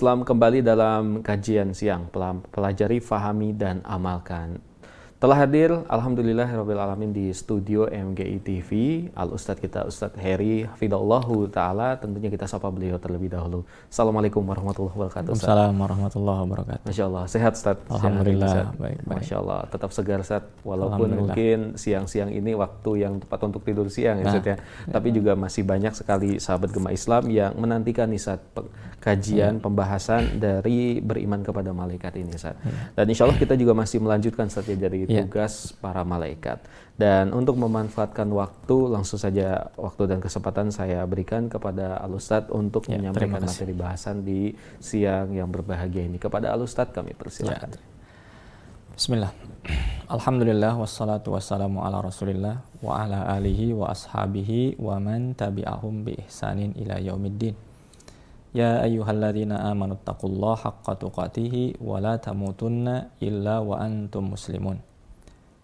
Islam kembali dalam kajian siang pelajari, fahami dan amalkan. Telah hadir Alhamdulillah Alamin di studio MGI TV Al Ustadz kita Ustadz Heri Hafidallahu Ta'ala. Tentunya kita sapa beliau terlebih dahulu. Assalamualaikum warahmatullahi wabarakatuh Assalamualaikum warahmatullahi wabarakatuh. Masya Allah, sehat Ustadz? Alhamdulillah, sehat, baik, baik. Masya Allah, tetap segar Ustadz. Walaupun mungkin siang-siang ini waktu yang tepat untuk tidur siang ya nah, ya, ya. Tapi juga masih banyak sekali sahabat Gema Islam yang menantikan nih Ustadz kajian, ya. pembahasan dari beriman kepada malaikat ini Ustadz. Dan insya Allah kita juga masih melanjutkan Ustadz ya dari yeah. tugas para malaikat. Dan untuk memanfaatkan waktu, langsung saja waktu dan kesempatan saya berikan kepada Al Ustadz untuk yeah, menyampaikan materi bahasan di siang yang berbahagia ini. Kepada Al Ustadz kami persilakan. Yeah. Bismillah. Alhamdulillah wassalatu wassalamu ala Rasulillah wa ala alihi wa ashabihi wa man tabi'ahum bi ihsanin ila yaumiddin. Ya ayyuhalladzina amanu taqullaha haqqa tuqatih wa la tamutunna illa wa antum muslimun.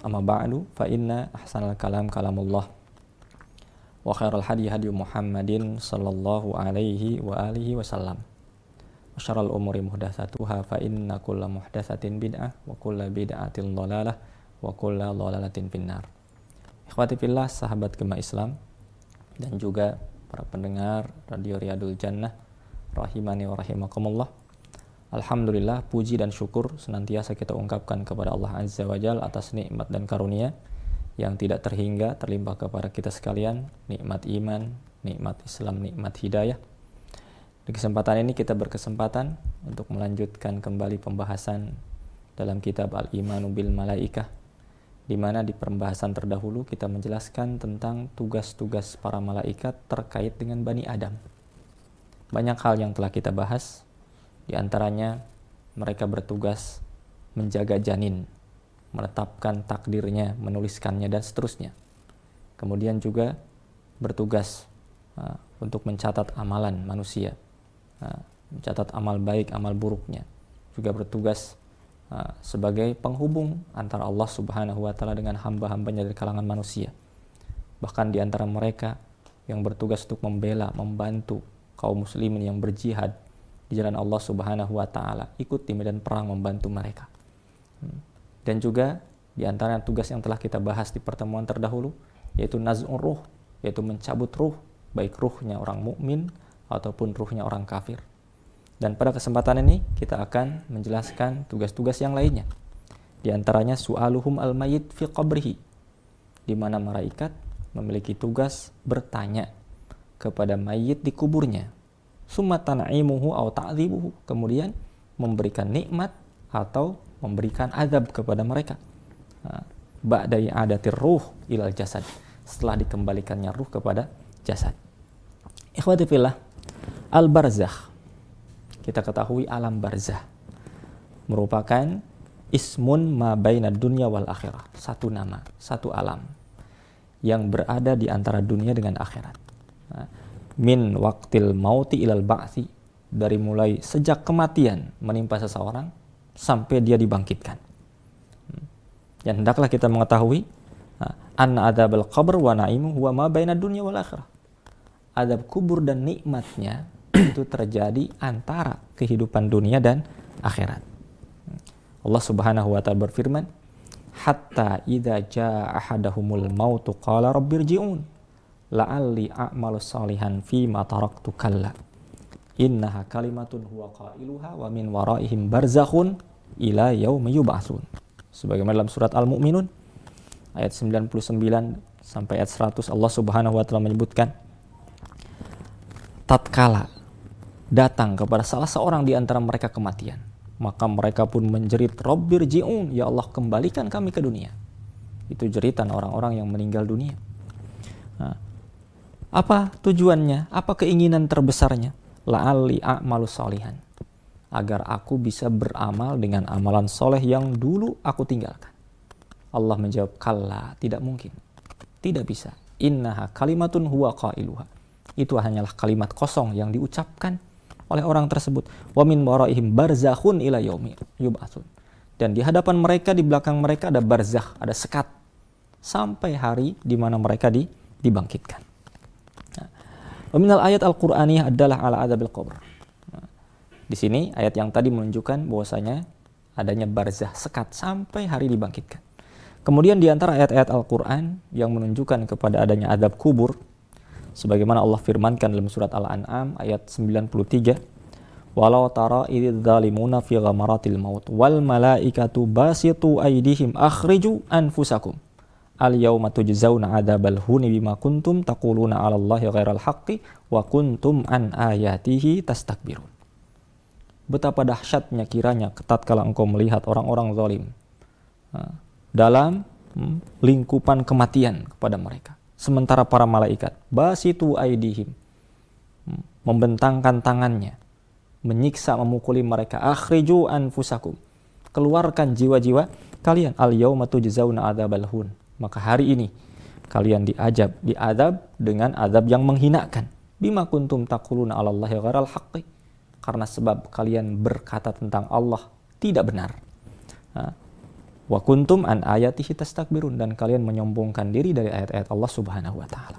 Amma ba'du fa inna ahsanal kalam kalamullah wa khairal hadi hadi Muhammadin sallallahu alaihi wa alihi wasallam wa umuri muhdatsatuha fa inna kulla muhdatsatin bid'ah wa kulla bid'atin dhalalah wa kulla dhalalatin finnar. Ikhwati fillah sahabat Gema Islam dan juga para pendengar Radio Riyadul Jannah rahimani wa rahimakumullah. Alhamdulillah puji dan syukur senantiasa kita ungkapkan kepada Allah Azza wa Jal atas nikmat dan karunia yang tidak terhingga terlimpah kepada kita sekalian, nikmat iman, nikmat Islam, nikmat hidayah. Di kesempatan ini kita berkesempatan untuk melanjutkan kembali pembahasan dalam kitab Al-Imanu bil Malaikah di mana di pembahasan terdahulu kita menjelaskan tentang tugas-tugas para malaikat terkait dengan Bani Adam. Banyak hal yang telah kita bahas, di antaranya mereka bertugas menjaga janin, menetapkan takdirnya, menuliskannya dan seterusnya. Kemudian juga bertugas uh, untuk mencatat amalan manusia, uh, mencatat amal baik, amal buruknya. Juga bertugas uh, sebagai penghubung antara Allah Subhanahu wa taala dengan hamba-hambanya dari kalangan manusia. Bahkan di antara mereka yang bertugas untuk membela, membantu kaum muslimin yang berjihad di jalan Allah Subhanahu wa taala, ikut medan perang membantu mereka. Hmm. Dan juga di antara tugas yang telah kita bahas di pertemuan terdahulu yaitu naz'ur ruh, yaitu mencabut ruh, baik ruhnya orang mukmin ataupun ruhnya orang kafir. Dan pada kesempatan ini kita akan menjelaskan tugas-tugas yang lainnya. Di antaranya su'aluhum al-mayyit fi qabrihi di mana malaikat memiliki tugas bertanya kepada mayit di kuburnya summa atau ta'dzibuhu kemudian memberikan nikmat atau memberikan azab kepada mereka. Ba'dai adatir ruh ilal jasad. Setelah dikembalikannya ruh kepada jasad. Ikhwati fillah al barzakh kita ketahui alam barzah merupakan ismun ma baina dunya wal akhirah. Satu nama satu alam yang berada di antara dunia dengan akhirat. Nah, min waktil mauti ilal ba'thi dari mulai sejak kematian menimpa seseorang sampai dia dibangkitkan. Hmm. Dan hendaklah kita mengetahui anna adzabal qabr wa na'imu huwa ma baina dunya wal akhirah. Adab kubur dan nikmatnya itu terjadi antara kehidupan dunia dan akhirat. Hmm. Allah Subhanahu wa taala berfirman, "Hatta idza jaa ahadahumul mautu qala rabbirji'un." La'alli a'malu salihan fi ma taraktu kalla. Innaha kalimatun huwa qailuha wa min waraihim barzakhun ila yaumi yub'atsun sebagaimana dalam surat Al-Mu'minun ayat 99 sampai ayat 100 Allah Subhanahu wa taala menyebutkan tatkala datang kepada salah seorang di antara mereka kematian maka mereka pun menjerit Rabbir ji'un ya Allah kembalikan kami ke dunia itu jeritan orang-orang yang meninggal dunia. Nah, apa tujuannya? Apa keinginan terbesarnya? La'ali a'malu salihan. agar aku bisa beramal dengan amalan soleh yang dulu aku tinggalkan. Allah menjawab, kalla, tidak mungkin. Tidak bisa. Innaha kalimatun huwa qailuha. Itu hanyalah kalimat kosong yang diucapkan oleh orang tersebut. Wa min waraihim barzakhun ila yaumi yub'atsun. Dan di hadapan mereka, di belakang mereka ada barzakh, ada sekat. Sampai hari di mana mereka di, dibangkitkan. Nah. ayat Al-Qur'aniyah adalah ala adabil qabr di sini ayat yang tadi menunjukkan bahwasanya adanya barzah sekat sampai hari dibangkitkan. Kemudian di antara ayat-ayat Al-Quran yang menunjukkan kepada adanya adab kubur, sebagaimana Allah firmankan dalam surat Al-An'am ayat 93, Walau tara idh zalimuna fi ghamaratil maut wal malaikatu basitu aydihim akhriju anfusakum al yawma tujzauna adzabal huni bima kuntum taquluna 'ala Allahi ghairal haqqi wa kuntum an ayatihi tastakbirun. Betapa dahsyatnya kiranya tatkala engkau melihat orang-orang zalim dalam hmm, lingkupan kematian kepada mereka. Sementara para malaikat basitu aidihim hmm, membentangkan tangannya menyiksa memukuli mereka. Akhriju anfusakum. Keluarkan jiwa-jiwa kalian. Al yauma tujzauna adzabal hun maka hari ini kalian diajab diadab dengan adab yang menghinakan bima kuntum taquluna 'ala Allahi ghairal haqqi karena sebab kalian berkata tentang Allah tidak benar. Wa kuntum an ayatihi tastakbirun dan kalian menyombongkan diri dari ayat-ayat Allah Subhanahu wa taala.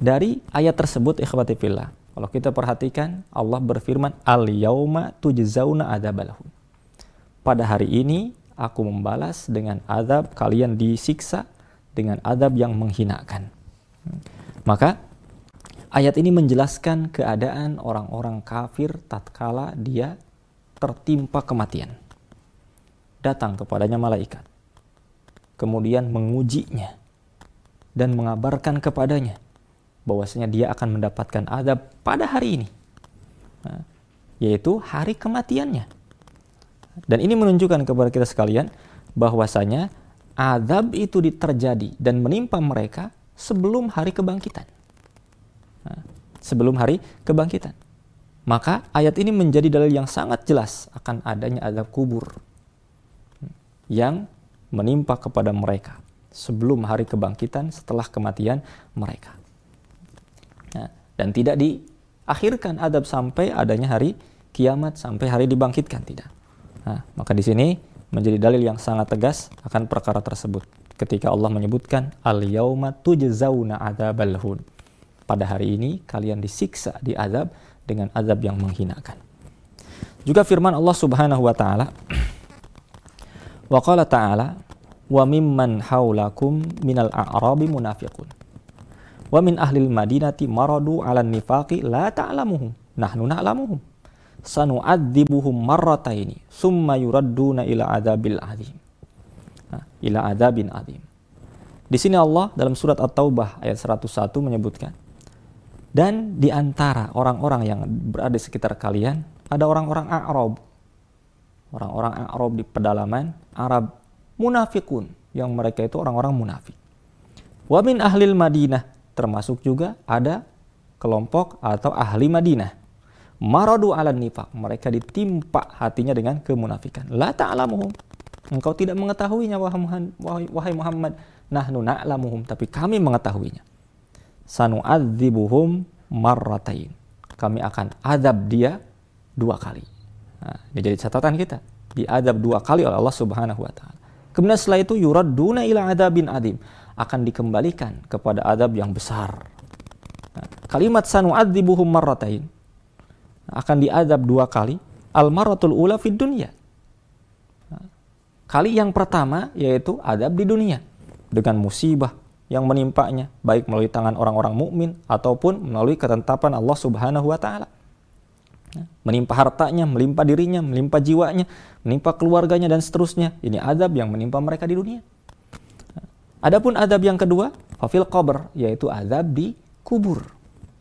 Dari ayat tersebut ikhwati fillah, kalau kita perhatikan Allah berfirman al yauma tujzauna adzabalahum. Pada hari ini aku membalas dengan azab kalian disiksa dengan azab yang menghinakan. Maka Ayat ini menjelaskan keadaan orang-orang kafir tatkala dia tertimpa kematian. Datang kepadanya malaikat. Kemudian mengujinya dan mengabarkan kepadanya bahwasanya dia akan mendapatkan adab pada hari ini. Yaitu hari kematiannya. Dan ini menunjukkan kepada kita sekalian bahwasanya adab itu terjadi dan menimpa mereka sebelum hari kebangkitan sebelum hari kebangkitan. Maka ayat ini menjadi dalil yang sangat jelas akan adanya azab kubur yang menimpa kepada mereka sebelum hari kebangkitan setelah kematian mereka. Nah, dan tidak diakhirkan adab sampai adanya hari kiamat sampai hari dibangkitkan tidak. Nah, maka di sini menjadi dalil yang sangat tegas akan perkara tersebut ketika Allah menyebutkan al yauma tujzauna adzabal hun. Pada hari ini kalian disiksa, diazab dengan azab yang menghinakan. Juga firman Allah Subhanahu wa taala Wa qala ta'ala wa mimman haulakum minal a'rabi munafiqun. Wa min ahlil madinati maradu 'alan nifaqi la ta'lamuhum. Nahnu na'lamuhum sanu'adzibuhum marrataini summa yuradduna ila adabil azim ila adabin azim di sini Allah dalam surat At-Taubah ayat 101 menyebutkan dan di antara orang-orang yang berada di sekitar kalian, ada orang-orang Arab. Orang-orang Arab di pedalaman Arab munafikun, yang mereka itu orang-orang munafik. Wa min ahlil Madinah, termasuk juga ada kelompok atau ahli Madinah. Maradu ala nifak, mereka ditimpa hatinya dengan kemunafikan. La ta'lamuhum. Engkau tidak mengetahuinya wahai Muhammad. Nahnu na'lamuhum, tapi kami mengetahuinya sanu'adzibuhum marratain. Kami akan adab dia dua kali. Nah, ini jadi catatan kita. Diadab dua kali oleh Allah Subhanahu wa taala. Kemudian setelah itu yuradduna ila adabin adim akan dikembalikan kepada adab yang besar. Nah, kalimat sanu'adzibuhum marratain akan diadab dua kali. Al maratul ula fid dunya. Nah, kali yang pertama yaitu adab di dunia dengan musibah, yang menimpanya baik melalui tangan orang-orang mukmin ataupun melalui ketetapan Allah Subhanahu wa taala. Menimpa hartanya, melimpa dirinya, melimpa jiwanya, menimpa keluarganya dan seterusnya. Ini adab yang menimpa mereka di dunia. Adapun adab yang kedua, fafil qabr, yaitu adab di kubur.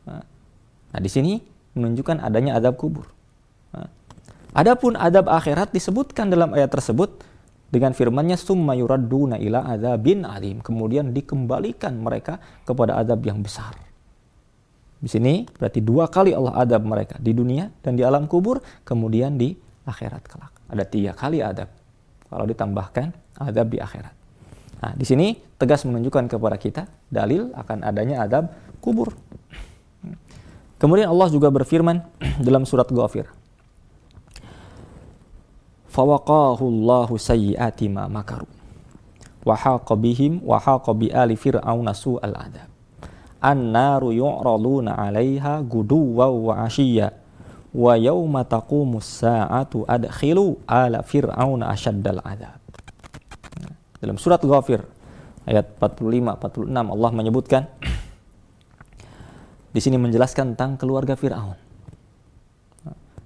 Nah, di sini menunjukkan adanya adab kubur. Adapun adab akhirat disebutkan dalam ayat tersebut dengan firmannya summa yuradduna ila adzabin alim kemudian dikembalikan mereka kepada azab yang besar Di sini berarti dua kali Allah adab mereka di dunia dan di alam kubur, kemudian di akhirat kelak. Ada tiga kali adab. Kalau ditambahkan adab di akhirat. Nah, di sini tegas menunjukkan kepada kita dalil akan adanya adab kubur. Kemudian Allah juga berfirman dalam surat Ghafir. Fawaqahu Allahu sayyiati ma makaru. Wa haqa bihim wa haqa bi ali fir'auna su'al adab. An-naru yu'raduna 'alaiha guduwa wa 'ashiyya wa yawma taqumus sa'atu adkhilu ala fir'auna adab. Dalam surat Ghafir ayat 45 46 Allah menyebutkan di sini menjelaskan tentang keluarga Firaun.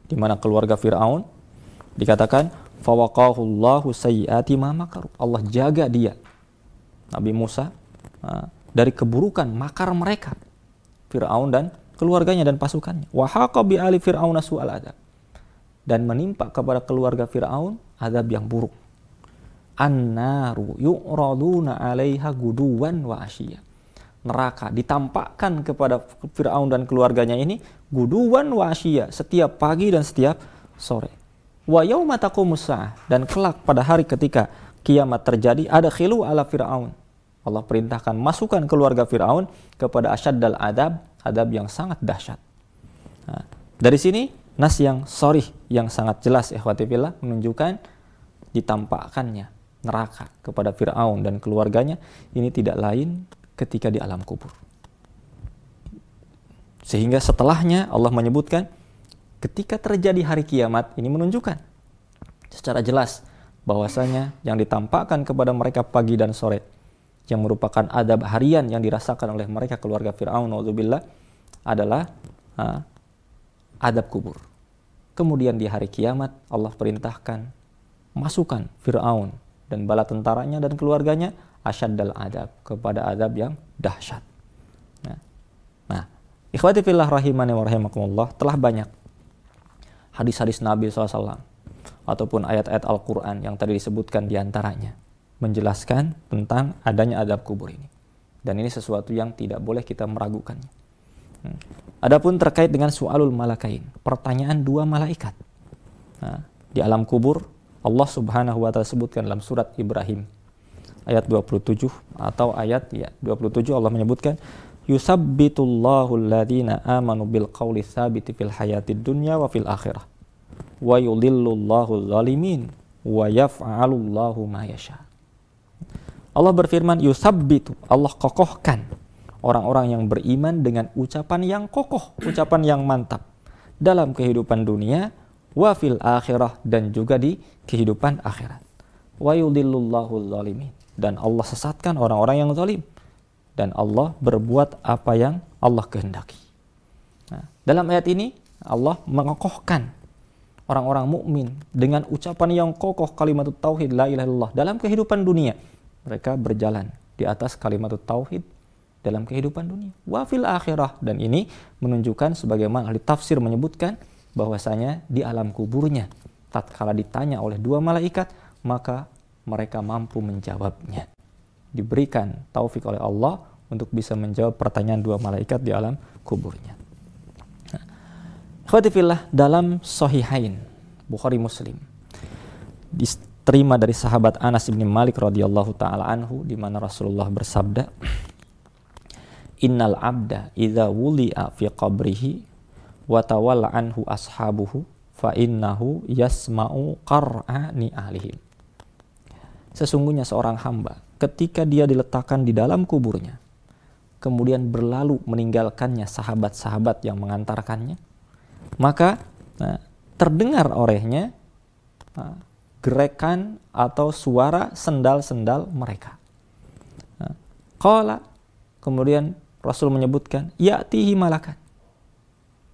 Di mana keluarga Firaun dikatakan fawaqahu Allahu sayyiati ma makaru. Allah jaga dia Nabi Musa dari keburukan makar mereka Firaun dan keluarganya dan pasukannya. Wa haqa bi ali fir'auna su'al adab. Dan menimpa kepada keluarga Firaun adab yang buruk annaru yu'raduna 'alaiha guduwan wa asyiya. Neraka ditampakkan kepada Firaun dan keluarganya ini guduwan wa asyiya, setiap pagi dan setiap sore. Wa taqumus dan kelak pada hari ketika kiamat terjadi ada khilu ala Firaun. Allah perintahkan masukkan keluarga Firaun kepada asyaddal adab, adab yang sangat dahsyat. Nah, dari sini nas yang sorry yang sangat jelas ikhwati fillah menunjukkan ditampakkannya neraka kepada Firaun dan keluarganya ini tidak lain ketika di alam kubur. Sehingga setelahnya Allah menyebutkan ketika terjadi hari kiamat ini menunjukkan secara jelas bahwasanya yang ditampakkan kepada mereka pagi dan sore yang merupakan adab harian yang dirasakan oleh mereka keluarga Firaun naudzubillah adalah uh, adab kubur. Kemudian di hari kiamat Allah perintahkan masukkan Firaun dan bala tentaranya dan keluarganya asyaddal adab kepada adab yang dahsyat. Nah, nah ikhwati fillah rahimani wa rahimakumullah telah banyak hadis-hadis Nabi SAW ataupun ayat-ayat Al-Quran yang tadi disebutkan di antaranya menjelaskan tentang adanya adab kubur ini. Dan ini sesuatu yang tidak boleh kita meragukannya. Hmm. Adapun terkait dengan sualul malakain, pertanyaan dua malaikat. Nah, di alam kubur Allah Subhanahu wa taala sebutkan dalam surat Ibrahim ayat 27 atau ayat ya 27 Allah menyebutkan yusabbitullahu alladhina amanu bil qawli tsabiti fil dunya wa fil akhirah wa yudhillullahu zalimin wa yaf'alullahu ma yasha Allah berfirman yusabbitu Allah kokohkan orang-orang yang beriman dengan ucapan yang kokoh ucapan yang mantap dalam kehidupan dunia wa fil akhirah dan juga di kehidupan akhirat. Wa yudillullahu zalimin dan Allah sesatkan orang-orang yang zalim dan Allah berbuat apa yang Allah kehendaki. Nah, dalam ayat ini Allah mengokohkan orang-orang mukmin dengan ucapan yang kokoh kalimat tauhid la ilaha illallah dalam kehidupan dunia. Mereka berjalan di atas kalimat tauhid dalam kehidupan dunia. Wa fil akhirah dan ini menunjukkan sebagaimana ahli tafsir menyebutkan bahwasanya di alam kuburnya tatkala ditanya oleh dua malaikat maka mereka mampu menjawabnya diberikan taufik oleh Allah untuk bisa menjawab pertanyaan dua malaikat di alam kuburnya Khawatifillah dalam Sahihain Bukhari Muslim diterima dari sahabat Anas bin Malik radhiyallahu taala anhu di mana Rasulullah bersabda Innal abda idza wuli'a fi qabrihi wa tawalla anhu ashabuhu fa innahu yasma'u qar'ani ahlihim. Sesungguhnya seorang hamba ketika dia diletakkan di dalam kuburnya kemudian berlalu meninggalkannya sahabat-sahabat yang mengantarkannya maka nah, terdengar olehnya nah, gerakan atau suara sendal-sendal mereka. Nah, kemudian Rasul menyebutkan ya'tihi malakan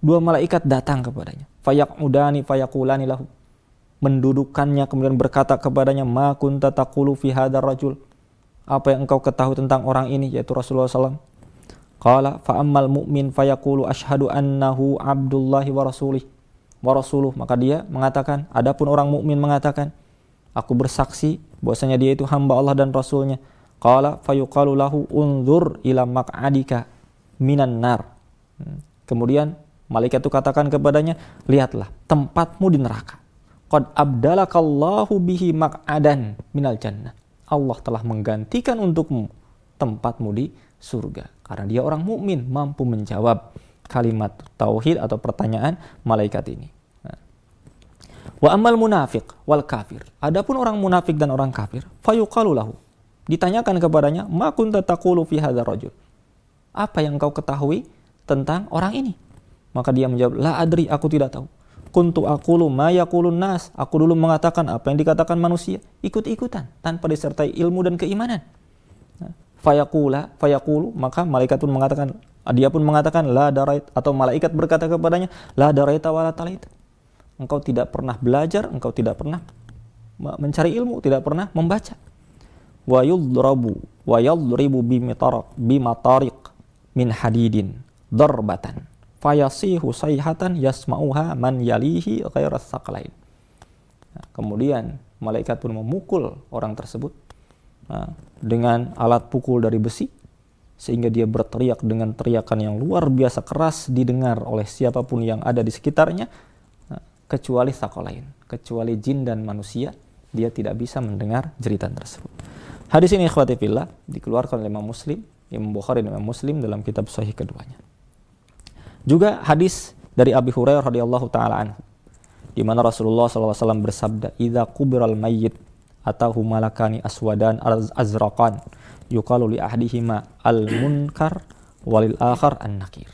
dua malaikat datang kepadanya. Fayak udani fayakulani lahu. Mendudukannya kemudian berkata kepadanya, Ma kunta taqulu fi hadar rajul. Apa yang engkau ketahui tentang orang ini, yaitu Rasulullah SAW. Qala fa'ammal mu'min fayaqulu ashadu annahu abdullahi wa rasulih wa rasuluh. Maka dia mengatakan, adapun orang mukmin mengatakan, aku bersaksi bahwasanya dia itu hamba Allah dan Rasulnya. Qala fayuqalu lahu unzur ila maq'adika minan nar. Hmm Kemudian malaikat itu katakan kepadanya, lihatlah tempatmu di neraka. Qad abdalakallahu bihi mak'adan minal jannah. Allah telah menggantikan untukmu tempatmu di surga. Karena dia orang mukmin mampu menjawab kalimat tauhid atau pertanyaan malaikat ini. Nah. Wa amal munafiq wal kafir. Adapun orang munafik dan orang kafir, fayuqalu lahu. Ditanyakan kepadanya, "Ma kunta taqulu fi hadzal rajul?" Apa yang kau ketahui tentang orang ini? Maka dia menjawab, "La adri, aku tidak tahu." Kuntu aqulu ma yaqulun nas. Aku dulu mengatakan apa yang dikatakan manusia, ikut-ikutan tanpa disertai ilmu dan keimanan. Nah, fayaqula, fayaqulu, maka malaikat pun mengatakan, dia pun mengatakan la darait atau malaikat berkata kepadanya, la daraita wala talait. Engkau tidak pernah belajar, engkau tidak pernah mencari ilmu, tidak pernah membaca. Wa yudrabu wa yadribu bimatariq min hadidin darbatan fayasihu sayhatan yasma'uha man yalihi ghairas saqlain. Nah, kemudian malaikat pun memukul orang tersebut nah, dengan alat pukul dari besi sehingga dia berteriak dengan teriakan yang luar biasa keras didengar oleh siapa pun yang ada di sekitarnya nah, kecuali sakolain, kecuali jin dan manusia dia tidak bisa mendengar jeritan tersebut. Hadis ini ikhwati dikeluarkan oleh Imam Muslim, Imam Bukhari dan Imam Muslim dalam kitab sahih keduanya. Juga hadis dari Abi Hurairah radhiyallahu taala di mana Rasulullah SAW bersabda, "Idza kubiral mayyit atahu malakani aswadan azraqan yuqalu li ahdihima al-munkar walil akhar an-nakir."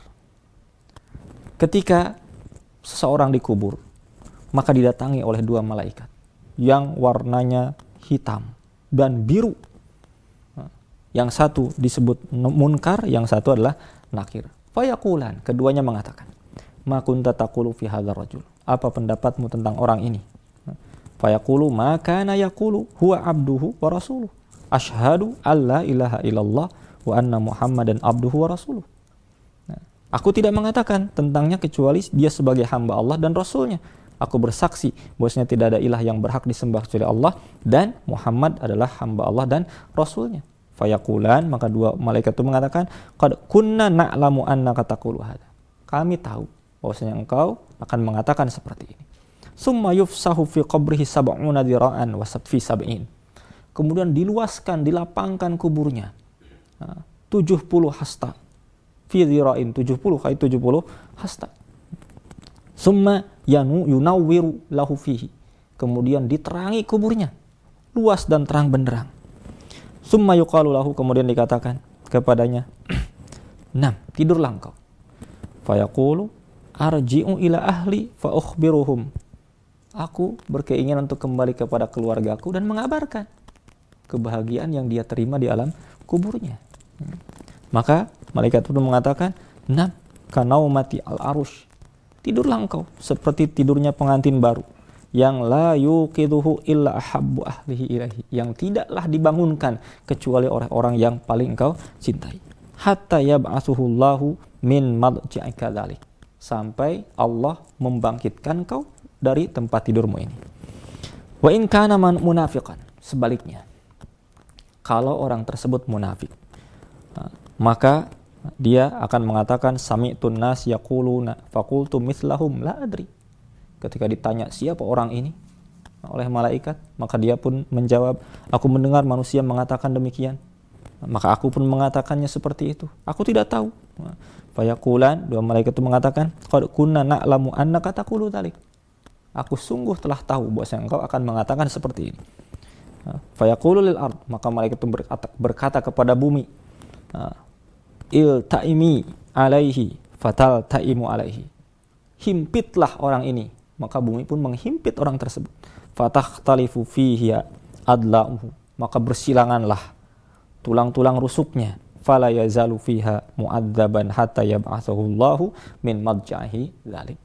Ketika seseorang dikubur, maka didatangi oleh dua malaikat yang warnanya hitam dan biru. Yang satu disebut munkar, yang satu adalah nakir. Fayakulan, keduanya mengatakan, Ma kunta taqulu fi hadzal rajul. Apa pendapatmu tentang orang ini? Fayaqulu ma kana yaqulu huwa abduhu wa rasuluh. Ashhadu alla ilaha illallah wa anna Muhammadan abduhu wa rasuluh. Nah, aku tidak mengatakan tentangnya kecuali dia sebagai hamba Allah dan Rasulnya. Aku bersaksi bahwasanya tidak ada ilah yang berhak disembah kecuali Allah dan Muhammad adalah hamba Allah dan Rasulnya. Fayakulan, maka dua malaikat itu mengatakan, Qad kunna na'lamu annaka taqulu hadha. Kami tahu bahwasanya engkau akan mengatakan seperti ini. Summa yufsahu fi qabrihi sab'una dira'an wa fi sab'in. Kemudian diluaskan, dilapangkan kuburnya. 70 hasta. Fi dira'in 70 kali 70 hasta. Summa yanu yunawwiru lahu fihi. Kemudian diterangi kuburnya. Luas dan terang benderang Summa yuqalu lahu kemudian dikatakan kepadanya, "Nam, tidurlah engkau." Fayaqulu arji'u ila ahli fa ukhbiruhum. Aku berkeinginan untuk kembali kepada keluargaku dan mengabarkan kebahagiaan yang dia terima di alam kuburnya. Maka malaikat itu mengatakan, "Nam, kanau mati al-arush." Tidurlah engkau seperti tidurnya pengantin baru yang la yuqiduhu illa ahabbu ahlihi ilahi yang tidaklah dibangunkan kecuali orang-orang yang paling engkau cintai. Hatta yab'atsuhu Allahu min madja'ika dzalik sampai Allah membangkitkan kau dari tempat tidurmu ini. Wa in kana munafiqan. Sebaliknya kalau orang tersebut munafik maka dia akan mengatakan sami'tun nas yaquluna faqultu mithlahum la adri ketika ditanya siapa orang ini oleh malaikat, maka dia pun menjawab, aku mendengar manusia mengatakan demikian. Maka aku pun mengatakannya seperti itu. Aku tidak tahu. Fayakulan, dua malaikat itu mengatakan, Qad kunna na'lamu annaka taqulu talik. Aku sungguh telah tahu bahwa engkau akan mengatakan seperti ini. Fayaqulu lil ard, maka malaikat itu berkata, berkata kepada bumi, Il ta'imi alaihi, fatal ta'imu alaihi. Himpitlah orang ini, maka bumi pun menghimpit orang tersebut. Fatah talifu fihi adla'uhu, maka bersilanganlah tulang-tulang rusuknya. Fala yazalu fiha mu'adzaban hatta yab'athahu Allahu min madjahi dzalik.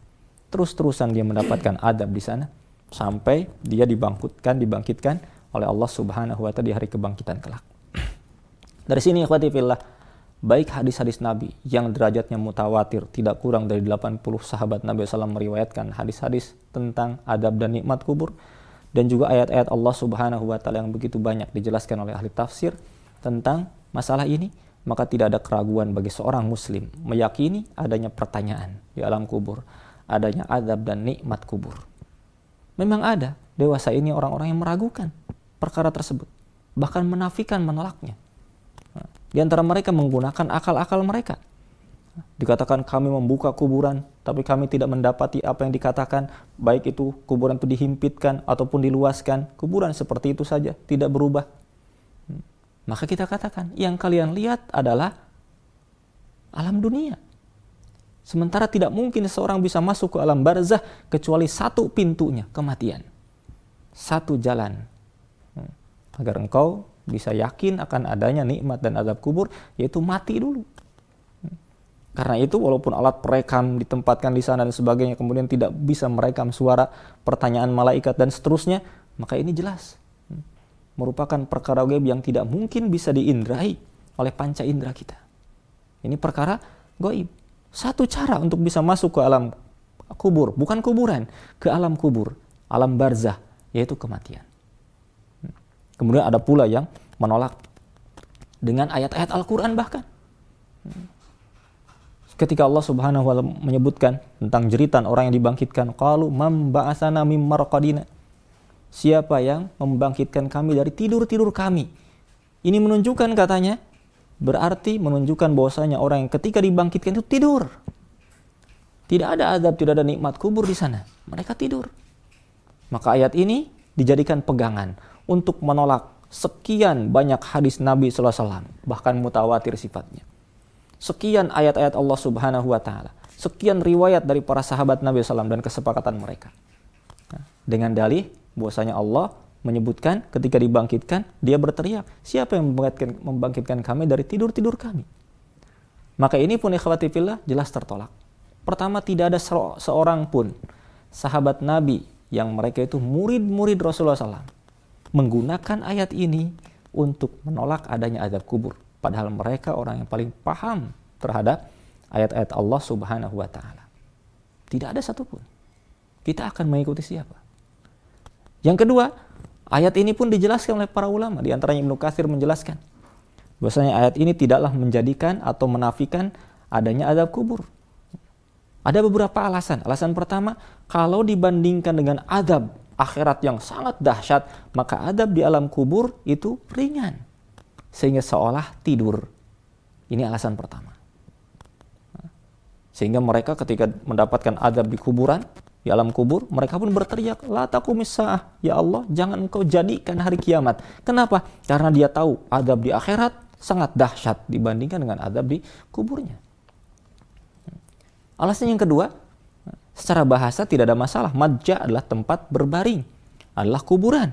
Terus-terusan dia mendapatkan adab di sana sampai dia dibangkitkan dibangkitkan oleh Allah Subhanahu wa taala di hari kebangkitan kelak. Dari sini ikhwati fillah baik hadis-hadis Nabi yang derajatnya mutawatir tidak kurang dari 80 sahabat Nabi SAW meriwayatkan hadis-hadis tentang adab dan nikmat kubur dan juga ayat-ayat Allah Subhanahu wa taala yang begitu banyak dijelaskan oleh ahli tafsir tentang masalah ini maka tidak ada keraguan bagi seorang muslim meyakini adanya pertanyaan di alam kubur, adanya azab dan nikmat kubur. Memang ada dewasa ini orang-orang yang meragukan perkara tersebut, bahkan menafikan menolaknya. Di antara mereka menggunakan akal-akal mereka. Dikatakan kami membuka kuburan, tapi kami tidak mendapati apa yang dikatakan, baik itu kuburan itu dihimpitkan ataupun diluaskan. Kuburan seperti itu saja, tidak berubah maka kita katakan, yang kalian lihat adalah alam dunia. Sementara tidak mungkin seorang bisa masuk ke alam barzah kecuali satu pintunya, kematian. Satu jalan. Hmm. Agar engkau bisa yakin akan adanya nikmat dan azab kubur, yaitu mati dulu. Hmm. Karena itu walaupun alat perekam ditempatkan di sana dan sebagainya kemudian tidak bisa merekam suara pertanyaan malaikat dan seterusnya, maka ini jelas merupakan perkara gaib yang tidak mungkin bisa diindrai oleh panca indera kita. Ini perkara gaib. Satu cara untuk bisa masuk ke alam kubur, bukan kuburan, ke alam kubur, alam barzah, yaitu kematian. Kemudian ada pula yang menolak dengan ayat-ayat Al-Quran bahkan. Ketika Allah Subhanahu wa taala menyebutkan tentang jeritan orang yang dibangkitkan, qalu mam ba'asana mim marqadina siapa yang membangkitkan kami dari tidur-tidur kami. Ini menunjukkan katanya, berarti menunjukkan bahwasanya orang yang ketika dibangkitkan itu tidur. Tidak ada adab, tidak ada nikmat kubur di sana. Mereka tidur. Maka ayat ini dijadikan pegangan untuk menolak sekian banyak hadis Nabi SAW, bahkan mutawatir sifatnya. Sekian ayat-ayat Allah Subhanahu wa taala, sekian riwayat dari para sahabat Nabi SAW dan kesepakatan mereka. Nah, dengan dalih bahwasanya Allah menyebutkan ketika dibangkitkan dia berteriak siapa yang membangkitkan, kami dari tidur-tidur kami maka ini pun ikhwati fillah jelas tertolak pertama tidak ada seorang pun sahabat Nabi yang mereka itu murid-murid Rasulullah SAW menggunakan ayat ini untuk menolak adanya azab kubur. Padahal mereka orang yang paling paham terhadap ayat-ayat Allah Subhanahu wa taala. Tidak ada satupun. Kita akan mengikuti siapa? Yang kedua, ayat ini pun dijelaskan oleh para ulama, di antaranya Ibnu Katsir menjelaskan bahwasanya ayat ini tidaklah menjadikan atau menafikan adanya adab kubur. Ada beberapa alasan. Alasan pertama, kalau dibandingkan dengan adab akhirat yang sangat dahsyat, maka adab di alam kubur itu ringan. Sehingga seolah tidur. Ini alasan pertama. Sehingga mereka ketika mendapatkan adab di kuburan, di alam kubur, mereka pun berteriak, La takumisah, ya Allah, jangan engkau jadikan hari kiamat. Kenapa? Karena dia tahu adab di akhirat sangat dahsyat dibandingkan dengan adab di kuburnya. Alasan yang kedua, secara bahasa tidak ada masalah. Madja adalah tempat berbaring, adalah kuburan.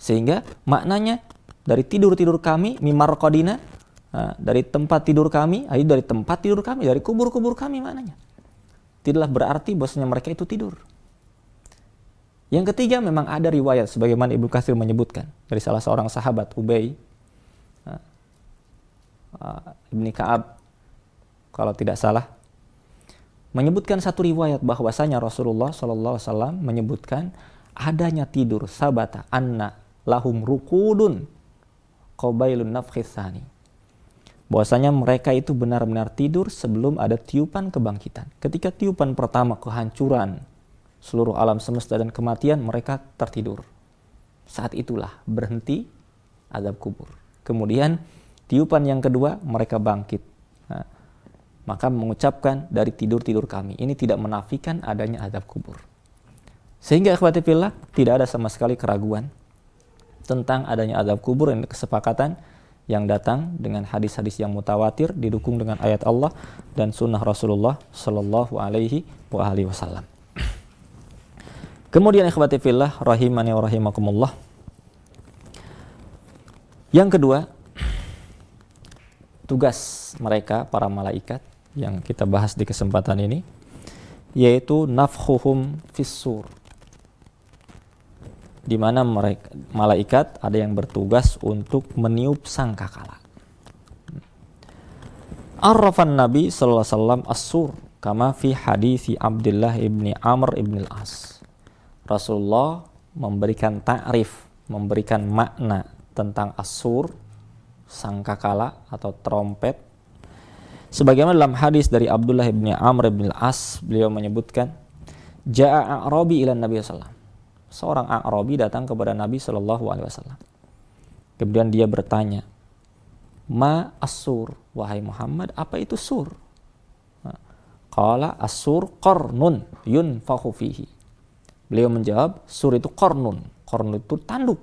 Sehingga maknanya dari tidur-tidur kami, mimar kodina, dari tempat tidur kami, dari tempat tidur kami, dari kubur-kubur kami maknanya tidaklah berarti bahwasanya mereka itu tidur. Yang ketiga memang ada riwayat sebagaimana Ibnu Katsir menyebutkan dari salah seorang sahabat Ubay uh, Ibni Ka'ab kalau tidak salah menyebutkan satu riwayat bahwasanya Rasulullah Shallallahu alaihi wasallam menyebutkan adanya tidur sabata anna lahum rukudun qabailun nafkhisani bahwasanya mereka itu benar-benar tidur sebelum ada tiupan kebangkitan. Ketika tiupan pertama kehancuran seluruh alam semesta dan kematian, mereka tertidur. Saat itulah berhenti azab kubur. Kemudian tiupan yang kedua mereka bangkit. Maka mengucapkan dari tidur-tidur kami. Ini tidak menafikan adanya azab kubur. Sehingga ikhwati fillah tidak ada sama sekali keraguan tentang adanya azab kubur yang kesepakatan yang datang dengan hadis-hadis yang mutawatir didukung dengan ayat Allah dan sunnah Rasulullah Shallallahu Alaihi Wasallam. Kemudian ikhwati fillah rahimani wa rahimakumullah. Yang kedua, tugas mereka para malaikat yang kita bahas di kesempatan ini yaitu nafkhuhum fissur di mana mereka malaikat ada yang bertugas untuk meniup sangkakala. Arrafan Nabi sallallahu alaihi wasallam as-sur kama fi hadis Abdullah ibni Amr ibn al-As. Rasulullah memberikan ta'rif, memberikan makna tentang as-sur sangkakala atau trompet. Sebagaimana dalam hadis dari Abdullah bin Amr bin As, beliau menyebutkan, Ja'a A'rabi ila Nabi sallallahu Seorang A'rabi datang kepada Nabi wasallam. Kemudian dia bertanya, "Ma asur Wahai Muhammad, apa itu sur? Qala asur qarnun yunfakhu fihi. Beliau menjawab, sur itu qarnun. Qarnun itu tanduk.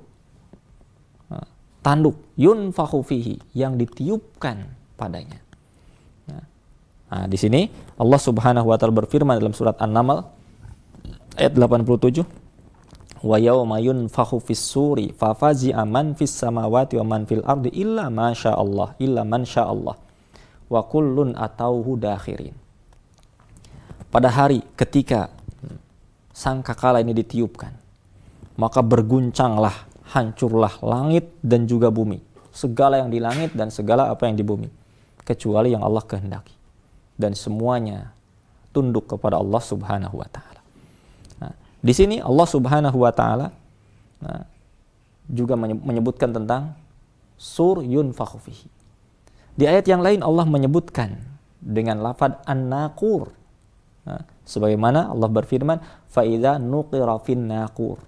Tanduk yunfakhu fihi yang ditiupkan padanya. Nah, di sini Allah Subhanahu wa taala berfirman dalam surat An-Naml ayat 87 wa yauma yunfakhu fis suri fa fazi'a man fis samawati wa man fil ardi illa ma Allah illa man Allah wa kullun atauhu dakhirin pada hari ketika sangkakala ini ditiupkan, maka berguncanglah, hancurlah langit dan juga bumi. Segala yang di langit dan segala apa yang di bumi. Kecuali yang Allah kehendaki. Dan semuanya tunduk kepada Allah subhanahu wa ta'ala. Nah, di sini Allah subhanahu wa ta'ala nah, juga menyebutkan tentang sur yunfakhu fihi. Di ayat yang lain Allah menyebutkan dengan lafad an-naqur Nah, sebagaimana Allah berfirman, "Faida nuqira fin nakur."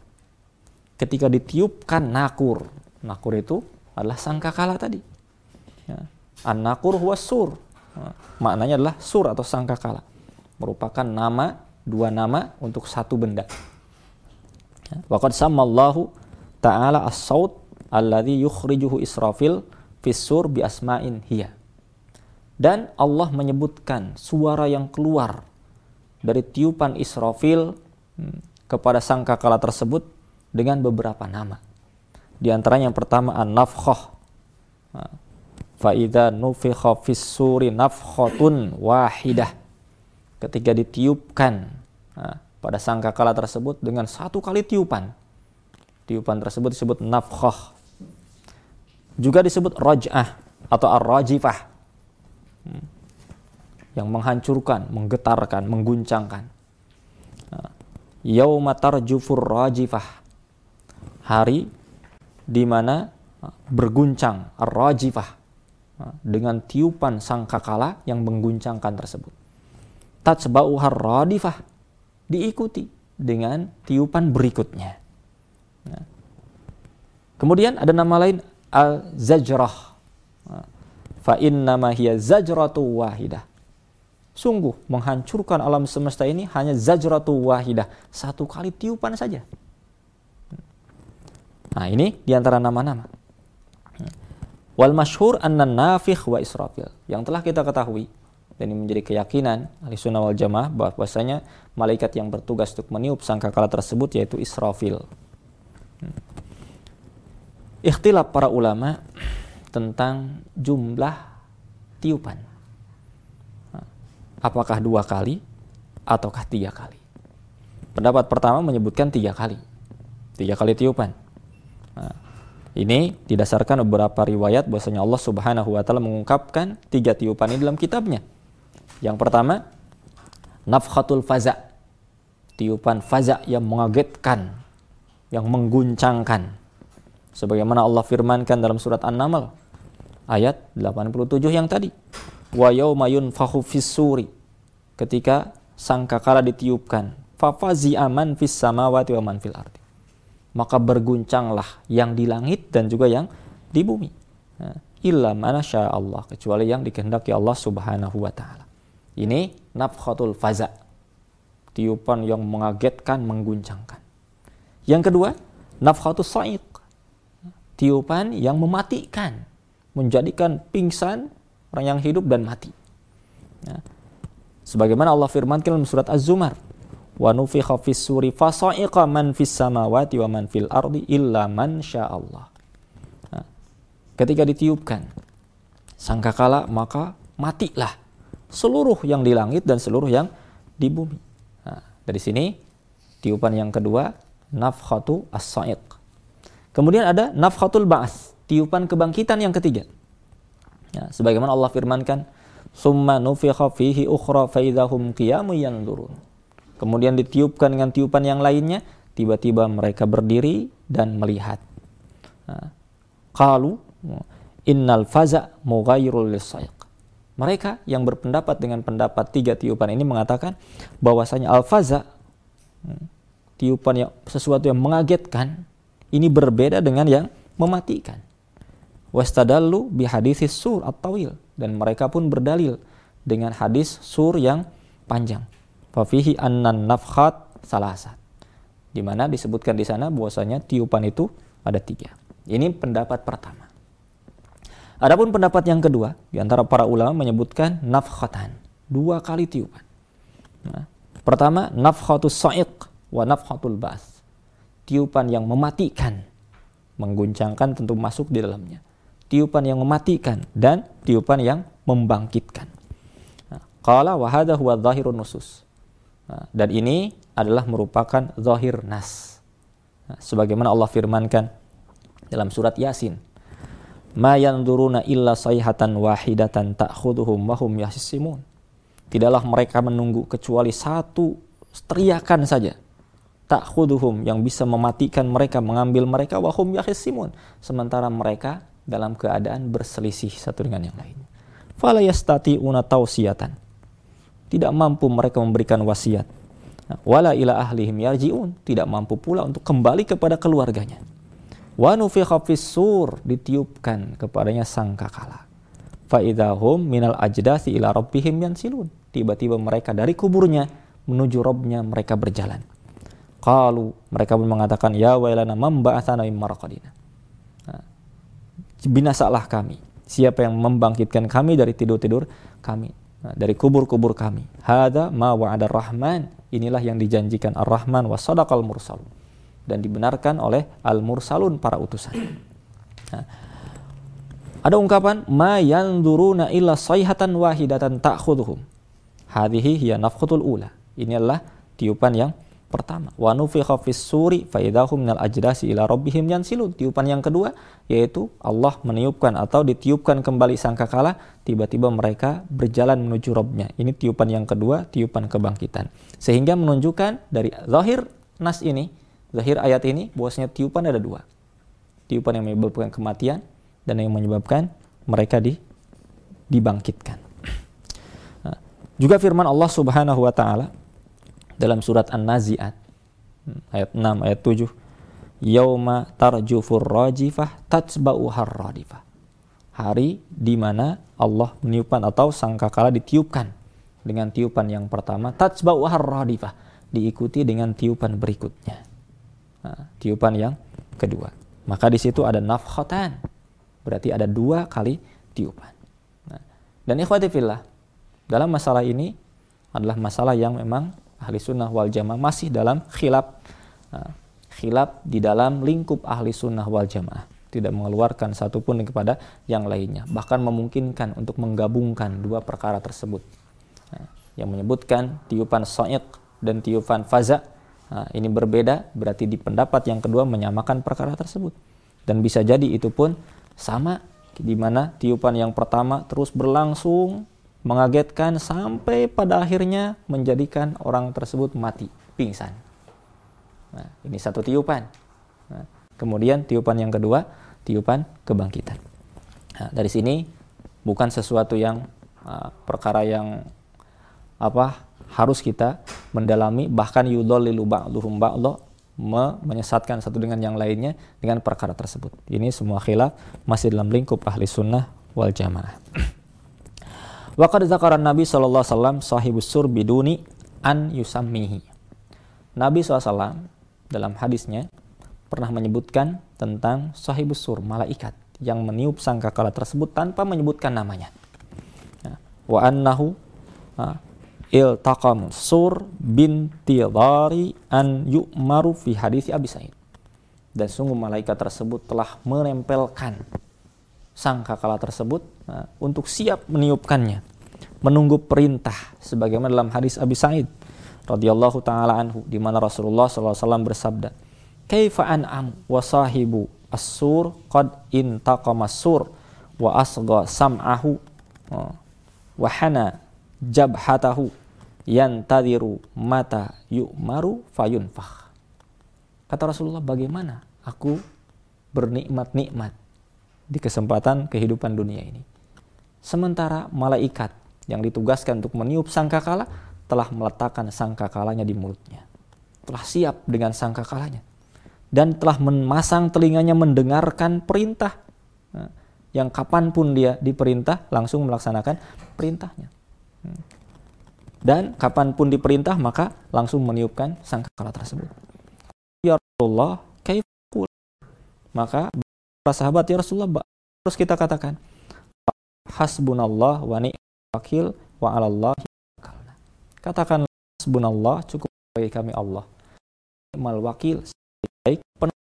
Ketika ditiupkan nakur, nakur itu adalah sangkakala tadi. Ya. An-nakur huwa sur. Maknanya adalah sur atau sangkakala. Merupakan nama, dua nama untuk satu benda. Ya. Waqad sammallahu ta'ala as-saut alladhi yukhrijuhu Israfil fis-sur bi asma'in hiya. Dan Allah menyebutkan suara yang keluar dari tiupan Israfil hmm, kepada sangkakala tersebut dengan beberapa nama. Di antaranya yang pertama an-nafkhah. Fa'idha nufikha fis suri nafkhatun wahidah. Ketika ditiupkan pada sangkakala tersebut dengan satu kali tiupan. Tiupan tersebut disebut nafkhah. Juga disebut raj'ah atau ar-rajifah. Hmm yang menghancurkan, menggetarkan, mengguncangkan. Yauma tarjufur rajifah. Hari di mana berguncang rajifah dengan tiupan sangkakala yang mengguncangkan tersebut. Tatsba'u radifah diikuti dengan tiupan berikutnya. Kemudian ada nama lain al-zajrah. Fa innama hiya zajratu wahidah Sungguh menghancurkan alam semesta ini hanya zajratu wahidah, satu kali tiupan saja. Nah, ini di antara nama-nama. Wal masyhur anna nafikh wa israfil. Yang telah kita ketahui dan ini menjadi keyakinan ahli sunnah wal jamaah bahwasanya malaikat yang bertugas untuk meniup sangkakala tersebut yaitu Israfil. Ikhtilaf para ulama tentang jumlah tiupan apakah dua kali ataukah tiga kali. Pendapat pertama menyebutkan tiga kali, tiga kali tiupan. Nah, ini didasarkan beberapa riwayat bahwasanya Allah Subhanahu wa taala mengungkapkan tiga tiupan ini dalam kitabnya. Yang pertama, nafkhatul faza. Tiupan faza yang mengagetkan, yang mengguncangkan. Sebagaimana Allah firmankan dalam surat An-Naml ayat 87 yang tadi wa yauma yunfakhu fis-suri ketika sangkakala ditiupkan fafazi aman fis samawati wa man fil ardi maka berguncanglah yang di langit dan juga yang di bumi illa mana Allah kecuali yang dikehendaki Allah Subhanahu wa taala ini nafkhatul faza tiupan yang mengagetkan mengguncangkan yang kedua nafkhatul sa'iq tiupan yang mematikan menjadikan pingsan orang yang hidup dan mati. Ya. Sebagaimana Allah firmankan dalam surat Az-Zumar, "Wa nufikha fis suri fasa'iqa man fis samawati wa man fil ardi illa man Allah. Nah, ketika ditiupkan sangkakala maka matilah seluruh yang di langit dan seluruh yang di bumi. Nah, dari sini tiupan yang kedua nafkhatu as-sa'iq. Kemudian ada nafkhatul ba'ats, tiupan kebangkitan yang ketiga. Ya, sebagaimana Allah firmankan, "Summa nufikha fihi ukhra faidahum qiyamun yanzurun." Kemudian ditiupkan dengan tiupan yang lainnya, tiba-tiba mereka berdiri dan melihat. Qalu innal faza mughayyirul lisayq. Mereka yang berpendapat dengan pendapat tiga tiupan ini mengatakan bahwasanya al-faza hmm, tiupan yang sesuatu yang mengagetkan ini berbeda dengan yang mematikan. Wastadallu bi haditsis sur at-tawil dan mereka pun berdalil dengan hadis sur yang panjang. Fafihi annan nafkhat salasat. Di mana disebutkan di sana bahwasanya tiupan itu ada tiga. Ini pendapat pertama. Adapun pendapat yang kedua, di antara para ulama menyebutkan nafkhatan, dua kali tiupan. Nah, pertama, nafkhatus sa'iq wa nafkhatul bas. Tiupan yang mematikan, mengguncangkan tentu masuk di dalamnya tiupan yang mematikan dan tiupan yang membangkitkan. Nah, qala wa hadha huwa dhahirun nusus. Dan ini adalah merupakan zahir nas. Sebagaimana Allah firmankan dalam surat Yasin. Ma yanzuruna illa sayhatan wahidatan ta'khudhuhum wa hum yahsimun. Tidaklah mereka menunggu kecuali satu teriakan saja ta'khudhuhum yang bisa mematikan mereka, mengambil mereka wahum yahsimun. Sementara mereka dalam keadaan berselisih satu dengan yang lainnya. Fala yastati'una tausiyatan. Tidak mampu mereka memberikan wasiat. Wala ila ahlihim yarji'un. Tidak mampu pula untuk kembali kepada keluarganya. Wa nufikha sur ditiupkan kepadanya sangkakala. Fa idahum minal ajdasi ila rabbihim yansilun. Tiba-tiba mereka dari kuburnya menuju Robnya mereka berjalan. Qalu mereka pun mengatakan ya wailana mamba'athana min marqadina binasalah kami. Siapa yang membangkitkan kami dari tidur-tidur kami, dari kubur-kubur kami. Hada ma wa'ada rahman. Inilah yang dijanjikan ar-Rahman wa sadaqal mursal. Dan dibenarkan oleh al-mursalun para utusan. Nah, ada ungkapan ma yanzuruna illa sayhatan wahidatan ta'khudhuhum. Hadhihi hiya nafkhatul ula. Ini adalah tiupan yang pertama. Wa nufikha fis suri fa idahum minal ajdasi ila rabbihim yansilun. Tiupan yang kedua yaitu Allah meniupkan atau ditiupkan kembali sangkakala tiba-tiba mereka berjalan menuju Robnya ini tiupan yang kedua tiupan kebangkitan. Sehingga menunjukkan dari zahir nas ini zahir ayat ini bahwasanya tiupan ada dua. Tiupan yang menyebabkan kematian dan yang menyebabkan mereka di dibangkitkan. Juga firman Allah Subhanahu wa taala dalam surat An-Nazi'at. Ayat 6 ayat 7 yauma tarjufur rajifah tatsba'uhar radifah hari di mana Allah meniupkan atau sangkakala ditiupkan dengan tiupan yang pertama tatsba'uhar radifah diikuti dengan tiupan berikutnya. Nah, tiupan yang kedua. Maka di situ ada nafkhatan. Berarti ada dua kali tiupan. Nah, dan ikhwati fillah dalam masalah ini adalah masalah yang memang ahli sunnah wal jamaah masih dalam khilaf nah, khilaf di dalam lingkup ahli sunnah wal jamaah. Tidak mengeluarkan satupun kepada yang lainnya. Bahkan memungkinkan untuk menggabungkan dua perkara tersebut. Nah, yang menyebutkan tiupan so'ik dan tiupan faza nah, ini berbeda berarti di pendapat yang kedua menyamakan perkara tersebut. Dan bisa jadi itu pun sama di mana tiupan yang pertama terus berlangsung mengagetkan sampai pada akhirnya menjadikan orang tersebut mati, pingsan. Nah, ini satu tiupan. Nah, kemudian tiupan yang kedua, tiupan kebangkitan. Nah, dari sini bukan sesuatu yang uh, perkara yang apa harus kita mendalami bahkan yudhalilu ba'duhum ba'dha menyesatkan satu dengan yang lainnya dengan perkara tersebut. Ini semua khilaf masih dalam lingkup ahli sunnah wal jamaah. Waqad zakara Nabi sallallahu alaihi wasallam sahibus sur biduni an yusammihi. Nabi SAW dalam hadisnya pernah menyebutkan tentang sahibus sur, malaikat yang meniup sangkakala tersebut tanpa menyebutkan namanya. Ya. Wa annahu iltaqam sur binti dhari an yu'maru fi hadis Abi Sa'id. Dan sungguh malaikat tersebut telah menempelkan sangkakala tersebut untuk siap meniupkannya menunggu perintah sebagaimana dalam hadis Abi Sa'id radhiyallahu taala anhu di mana Rasulullah SAW bersabda kaifa an'am wa sahibu as-sur qad intaqama sur wa asgha sam'ahu wa hana jabhatahu yantadiru mata yu'maru fayunfakh kata Rasulullah bagaimana aku bernikmat-nikmat di kesempatan kehidupan dunia ini. Sementara malaikat yang ditugaskan untuk meniup sangkakala telah meletakkan sangkakalanya di mulutnya. Telah siap dengan sangkakalanya. Dan telah memasang telinganya mendengarkan perintah. Nah, yang kapan pun dia diperintah langsung melaksanakan perintahnya. Hmm. Dan kapan pun diperintah maka langsung meniupkan sangkakala tersebut. Ya Rasulullah. Maka para sahabat ya Rasulullah terus kita katakan hasbunallah wa ni'mal wakil wa 'alallahi Katakan hasbunallah cukup bagi kami Allah. Ni'mal wakil baik penuh.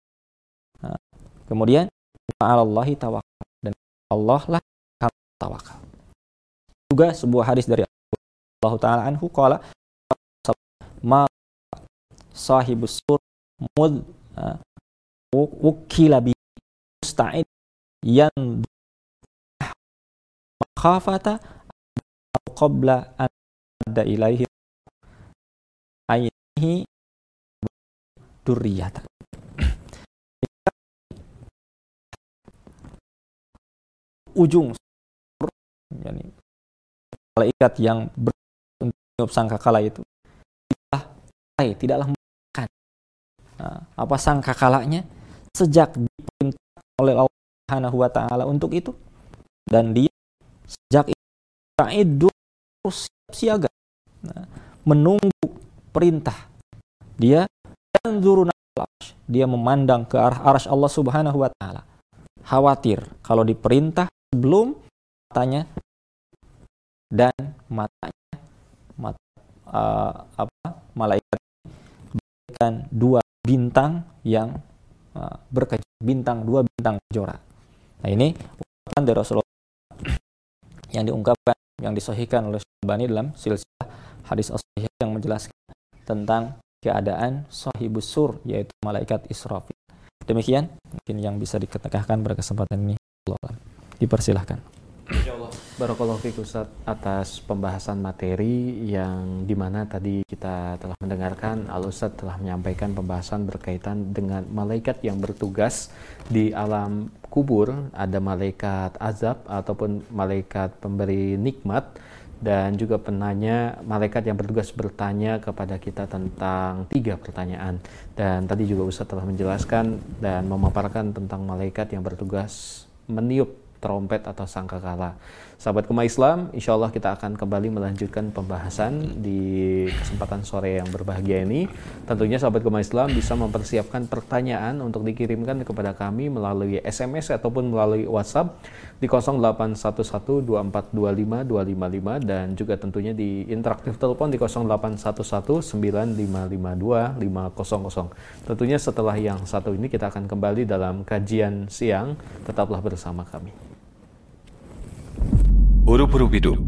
Nah, kemudian wa 'alallahi tawakal dan Allah lah kami tawakal. Juga sebuah hadis dari Allah taala anhu qala ma sahibus sur mud uh, wukila bi musta'id yan makhafata qabla an ada ilaihi ainihi durriyata ujung yani malaikat yang berniup sangkakala itu tidaklah tidaklah makan nah, apa sangkakalanya? Sejak diperintah oleh Allah Subhanahu wa taala untuk itu dan dia sejak itu siap siaga. Nah, menunggu perintah. Dia dia memandang ke arah aras Allah Subhanahu wa taala. Khawatir kalau diperintah sebelum matanya dan matanya mata, uh, apa malaikat berikan dua bintang yang uh, berkejora bintang dua bintang kejora nah ini ungkapan dari Rasulullah yang diungkapkan yang disohikan oleh Syabani dalam silsilah hadis as yang menjelaskan tentang keadaan sahibus sur yaitu malaikat Israfil. Demikian mungkin yang bisa dikatakan berkesempatan ini. Dipersilahkan. Barakallahu fiik Ustaz atas pembahasan materi yang di mana tadi kita telah mendengarkan Al Ustaz telah menyampaikan pembahasan berkaitan dengan malaikat yang bertugas di alam kubur ada malaikat azab ataupun malaikat pemberi nikmat dan juga penanya malaikat yang bertugas bertanya kepada kita tentang tiga pertanyaan dan tadi juga Ustaz telah menjelaskan dan memaparkan tentang malaikat yang bertugas meniup trompet atau sangkakala. Sahabat Kema Islam, insya Allah kita akan kembali melanjutkan pembahasan di kesempatan sore yang berbahagia ini. Tentunya sahabat Kema Islam bisa mempersiapkan pertanyaan untuk dikirimkan kepada kami melalui SMS ataupun melalui WhatsApp di 081124252555 dan juga tentunya di interaktif telepon di 081195525500. Tentunya setelah yang satu ini kita akan kembali dalam kajian siang. Tetaplah bersama kami. Huruf-huruf hidup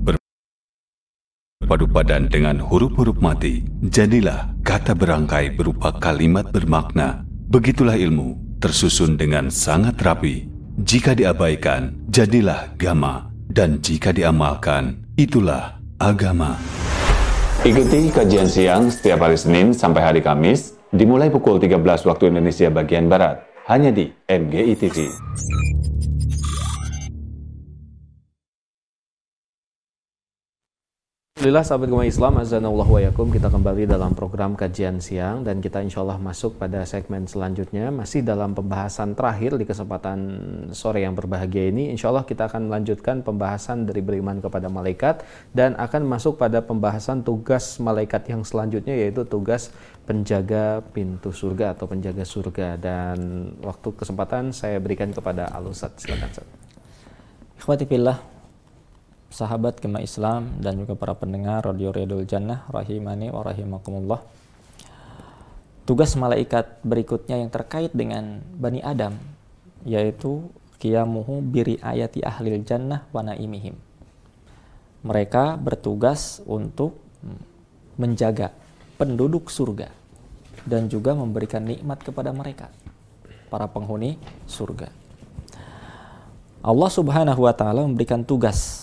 berpadu padan dengan huruf-huruf mati. Jadilah kata berangkai berupa kalimat bermakna. Begitulah ilmu, tersusun dengan sangat rapi. Jika diabaikan, jadilah gama. Dan jika diamalkan, itulah agama. Ikuti kajian siang setiap hari Senin sampai hari Kamis, dimulai pukul 13 waktu Indonesia bagian Barat, hanya di MGI TV. Alhamdulillah sahabat gemah Islam Azanullah wa kita kembali dalam program kajian siang dan kita insya Allah masuk pada segmen selanjutnya. Masih dalam pembahasan terakhir di kesempatan sore yang berbahagia ini. Insya Allah kita akan melanjutkan pembahasan dari beriman kepada malaikat dan akan masuk pada pembahasan tugas malaikat yang selanjutnya yaitu tugas penjaga pintu surga atau penjaga surga. Dan waktu kesempatan saya berikan kepada Alusat silakan Ustaz. Ikhwati sahabat kema Islam dan juga para pendengar Radio Redul Jannah rahimani wa rahimakumullah. Tugas malaikat berikutnya yang terkait dengan Bani Adam yaitu qiyamuhu biri ayati ahlil jannah wa naimihim. Mereka bertugas untuk menjaga penduduk surga dan juga memberikan nikmat kepada mereka para penghuni surga. Allah Subhanahu wa taala memberikan tugas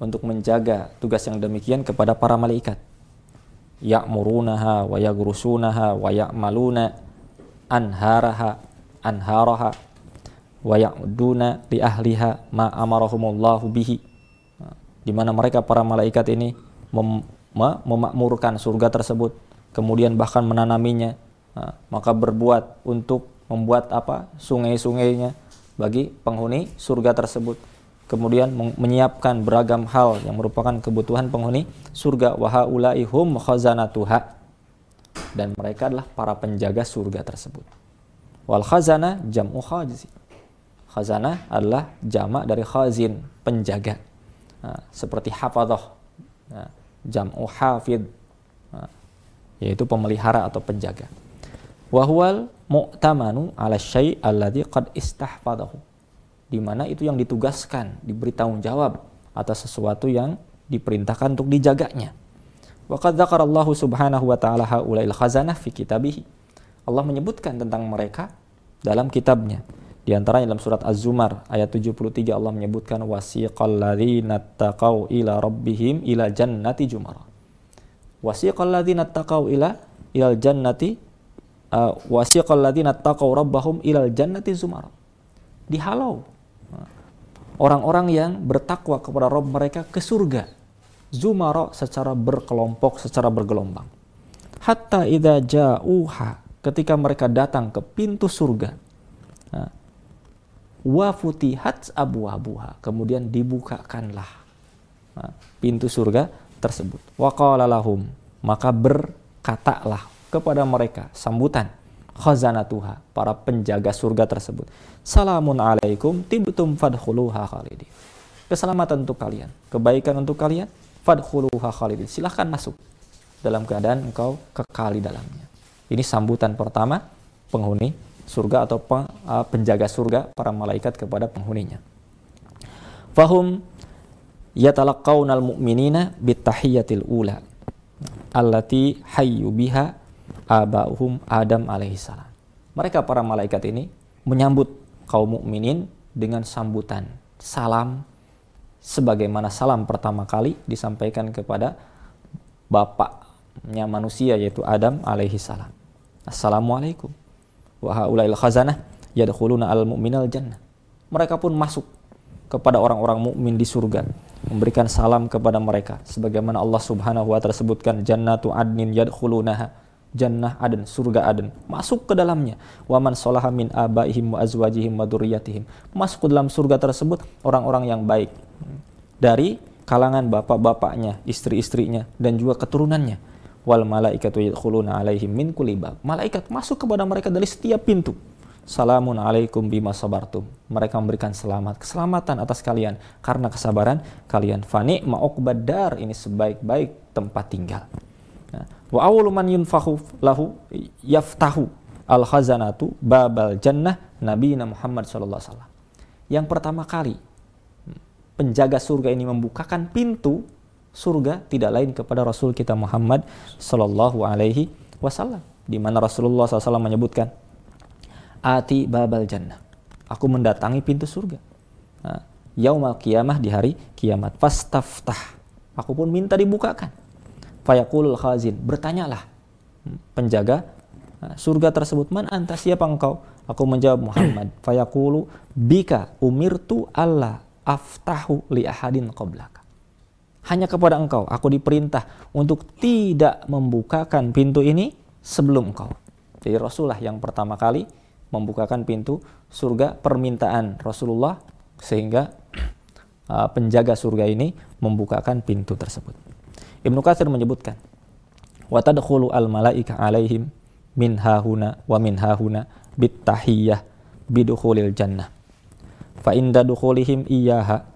untuk menjaga tugas yang demikian kepada para malaikat. Ya'murunaha wa yagrusunaha wa ya'maluna anharaha anharaha wa ya'duna li ahliha ma amarahumullahu bihi. Di mana mereka para malaikat ini mem memakmurkan surga tersebut kemudian bahkan menanaminya. Maka berbuat untuk membuat apa? Sungai-sungainya bagi penghuni surga tersebut kemudian menyiapkan beragam hal yang merupakan kebutuhan penghuni surga. Wahaulai hum khazanatuha. Dan mereka adalah para penjaga surga tersebut. Wal khazana jam'u khazin. Khazanah adalah jamak dari khazin penjaga. Nah, seperti hafadhah nah, jam'u hafid. Nah, yaitu pemelihara atau penjaga. Wahwal mu'tamanu ala syai' alladhi qad istahfadahu di mana itu yang ditugaskan diberi tanggung jawab atas sesuatu yang diperintahkan untuk dijaganya wa qad Allah subhanahu wa ta'ala haula'il khazanah fi kitabih Allah menyebutkan tentang mereka dalam kitabnya di antaranya dalam surat Az-Zumar ayat 73 Allah menyebutkan wasiqal ladzina taqau ila rabbihim ila jannati jumara. Wasiqal ladzina taqau ila ila jannati uh, wasiqal ladzina taqau rabbahum ila jannati zumara. Dihalau orang-orang yang bertakwa kepada Rabb mereka ke surga. Zumara secara berkelompok, secara bergelombang. Hatta idza ja'uha ketika mereka datang ke pintu surga. Wa futihat abwabuha kemudian dibukakanlah pintu surga tersebut wa maka berkatalah kepada mereka sambutan khazanatuha para penjaga surga tersebut. Salamun alaikum tibtum fadkhuluha khalidin. Keselamatan untuk kalian kebaikan untuk kalian fadkhuluha khalidin. Silahkan masuk dalam keadaan engkau kekal di dalamnya. Ini sambutan pertama penghuni surga atau penjaga surga para malaikat kepada penghuninya. Fahum yatalaqawnal mu'minina bitahiyatil ula allati hayyu biha abauhum Adam alaihissalam. Mereka para malaikat ini menyambut kaum mukminin dengan sambutan salam sebagaimana salam pertama kali disampaikan kepada bapaknya manusia yaitu Adam alaihissalam. Assalamualaikum wa haulail khazanah yadkhuluna al mu'minal jannah. Mereka pun masuk kepada orang-orang mukmin di surga, memberikan salam kepada mereka sebagaimana Allah Subhanahu wa taala sebutkan jannatu adnin yadkhulunaha jannah aden surga aden masuk ke dalamnya waman solaha min abaihim wa azwajihim wa dzurriyyatihim masuk ke dalam surga tersebut orang-orang yang baik dari kalangan bapak-bapaknya istri-istrinya dan juga keturunannya wal malaikatu yadkhuluna alaihim min kulli bab. Malaikat masuk kepada mereka dari setiap pintu. Salamun alaikum bima sabartum. Mereka memberikan selamat, keselamatan atas kalian karena kesabaran kalian. Fani ma'uqbadar ini sebaik-baik tempat tinggal. Wa awwalu man yunfahu lahu yaftahu al khazanatu babal jannah Nabi Muhammad sallallahu alaihi wasallam. Yang pertama kali penjaga surga ini membukakan pintu surga tidak lain kepada Rasul kita Muhammad Sallallahu Alaihi Wasallam di mana Rasulullah SAW menyebutkan ati babal jannah. Aku mendatangi pintu surga. Nah, yaumal kiamah di hari kiamat. Fastaftah aku pun minta dibukakan fayakulul khazin. Bertanyalah penjaga nah, surga tersebut man anta? Siapa engkau? Aku menjawab Muhammad. Fayakulu bika umirtu Allah aftahu li ahadin qablaka hanya kepada engkau aku diperintah untuk tidak membukakan pintu ini sebelum engkau. Jadi Rasulullah yang pertama kali membukakan pintu surga permintaan Rasulullah sehingga uh, penjaga surga ini membukakan pintu tersebut. Ibnu Katsir menyebutkan wa tadkhulu al malaika alaihim min hahuna wa min hahuna bit tahiyyah bidukhulil jannah. Fa inda dukhulihim iyyaha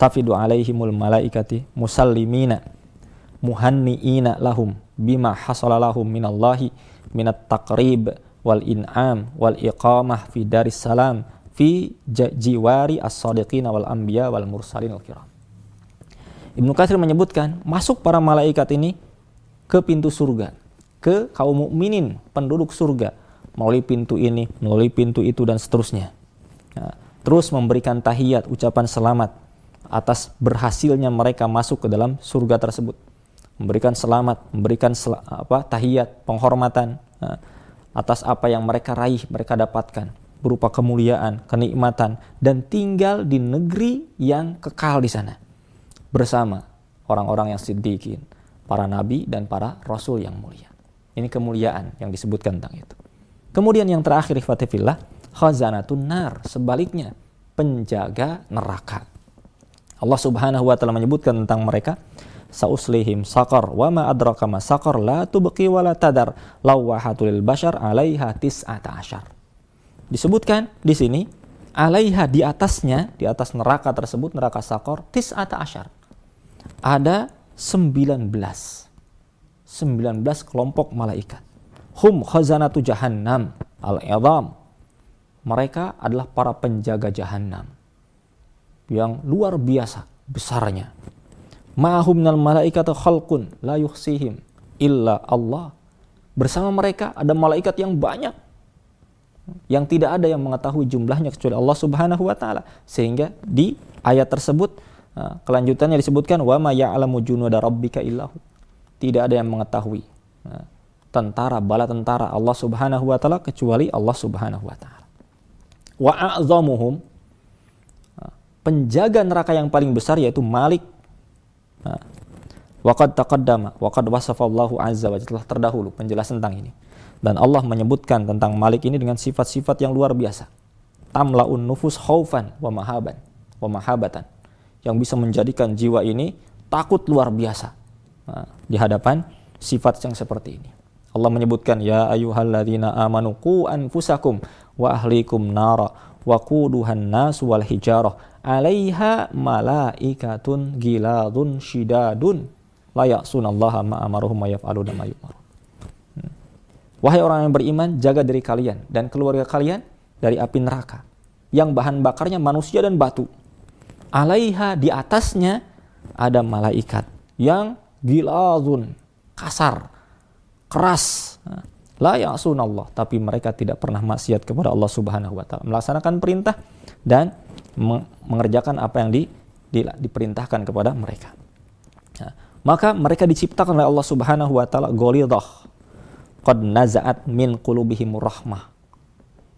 tafidu alaihimul malaikati musallimina muhanniina lahum bima hasala lahum minallahi minat taqrib wal in'am wal iqamah fi daris salam fi jiwari as-sadiqin wal anbiya wal mursalin al kiram. Ibnu Katsir menyebutkan masuk para malaikat ini ke pintu surga, ke kaum mukminin penduduk surga. Melalui pintu ini, melalui pintu itu dan seterusnya. Nah, terus memberikan tahiyat, ucapan selamat atas berhasilnya mereka masuk ke dalam surga tersebut. Memberikan selamat memberikan sel apa tahiyat penghormatan nah, atas apa yang mereka raih mereka dapatkan berupa kemuliaan, kenikmatan, dan tinggal di negeri yang kekal di sana bersama orang-orang yang siddiqin, para nabi dan para rasul yang mulia. Ini kemuliaan yang disebutkan tentang itu. Kemudian yang terakhir ikhwatifillah, khazanatun nar, sebaliknya penjaga neraka. Allah Subhanahu wa taala menyebutkan tentang mereka sauslihim sakar wa ma adraka ma sakar la tubqi wa la tadar lawahatul bashar 'alaiha tis'ata asyar. Disebutkan di sini alaiha di atasnya, di atas neraka tersebut neraka sakor tis'ata asyar. Ada 19 19 kelompok malaikat. Hum khazanatu jahannam al-idham. Mereka adalah para penjaga jahannam yang luar biasa besarnya. Ma'hum minal malaikatu khalqun la yuhsihim illa Allah. Bersama mereka ada malaikat yang banyak yang tidak ada yang mengetahui jumlahnya kecuali Allah Subhanahu wa taala. Sehingga di ayat tersebut kelanjutannya disebutkan wa ma ya'lamu junuda rabbika illahu. Tidak ada yang mengetahui tentara bala tentara Allah Subhanahu wa taala kecuali Allah Subhanahu wa taala. Wa a'zamuhum penjaga neraka yang paling besar yaitu Malik. Waqad taqaddama waqad wasafallahu azza wa telah terdahulu penjelasan tentang ini. Dan Allah menyebutkan tentang Malik ini dengan sifat-sifat yang luar biasa. Tamlaun nufus khaufan wa mahaban wa mahabatan yang bisa menjadikan jiwa ini takut luar biasa nah, di hadapan sifat yang seperti ini. Allah menyebutkan ya ayyuhalladzina amanu qu anfusakum wa ahlikum nara wa quduhan nas wal hijarah 'alaiha malaikatun giladun shidadun la ya'sunallaha ma amaruhum ma yaf'aluna ma yu'marun. Hmm. Wahai orang yang beriman, jaga diri kalian dan keluarga kalian dari api neraka yang bahan bakarnya manusia dan batu alaiha di atasnya ada malaikat yang giladun kasar keras. La Allah. Tapi mereka tidak pernah maksiat kepada Allah Subhanahu wa taala. Melaksanakan perintah dan mengerjakan apa yang di, di, diperintahkan kepada mereka. Nah, maka mereka diciptakan oleh Allah Subhanahu wa taala ghalidah qad nazaat min qulubihim rahmah.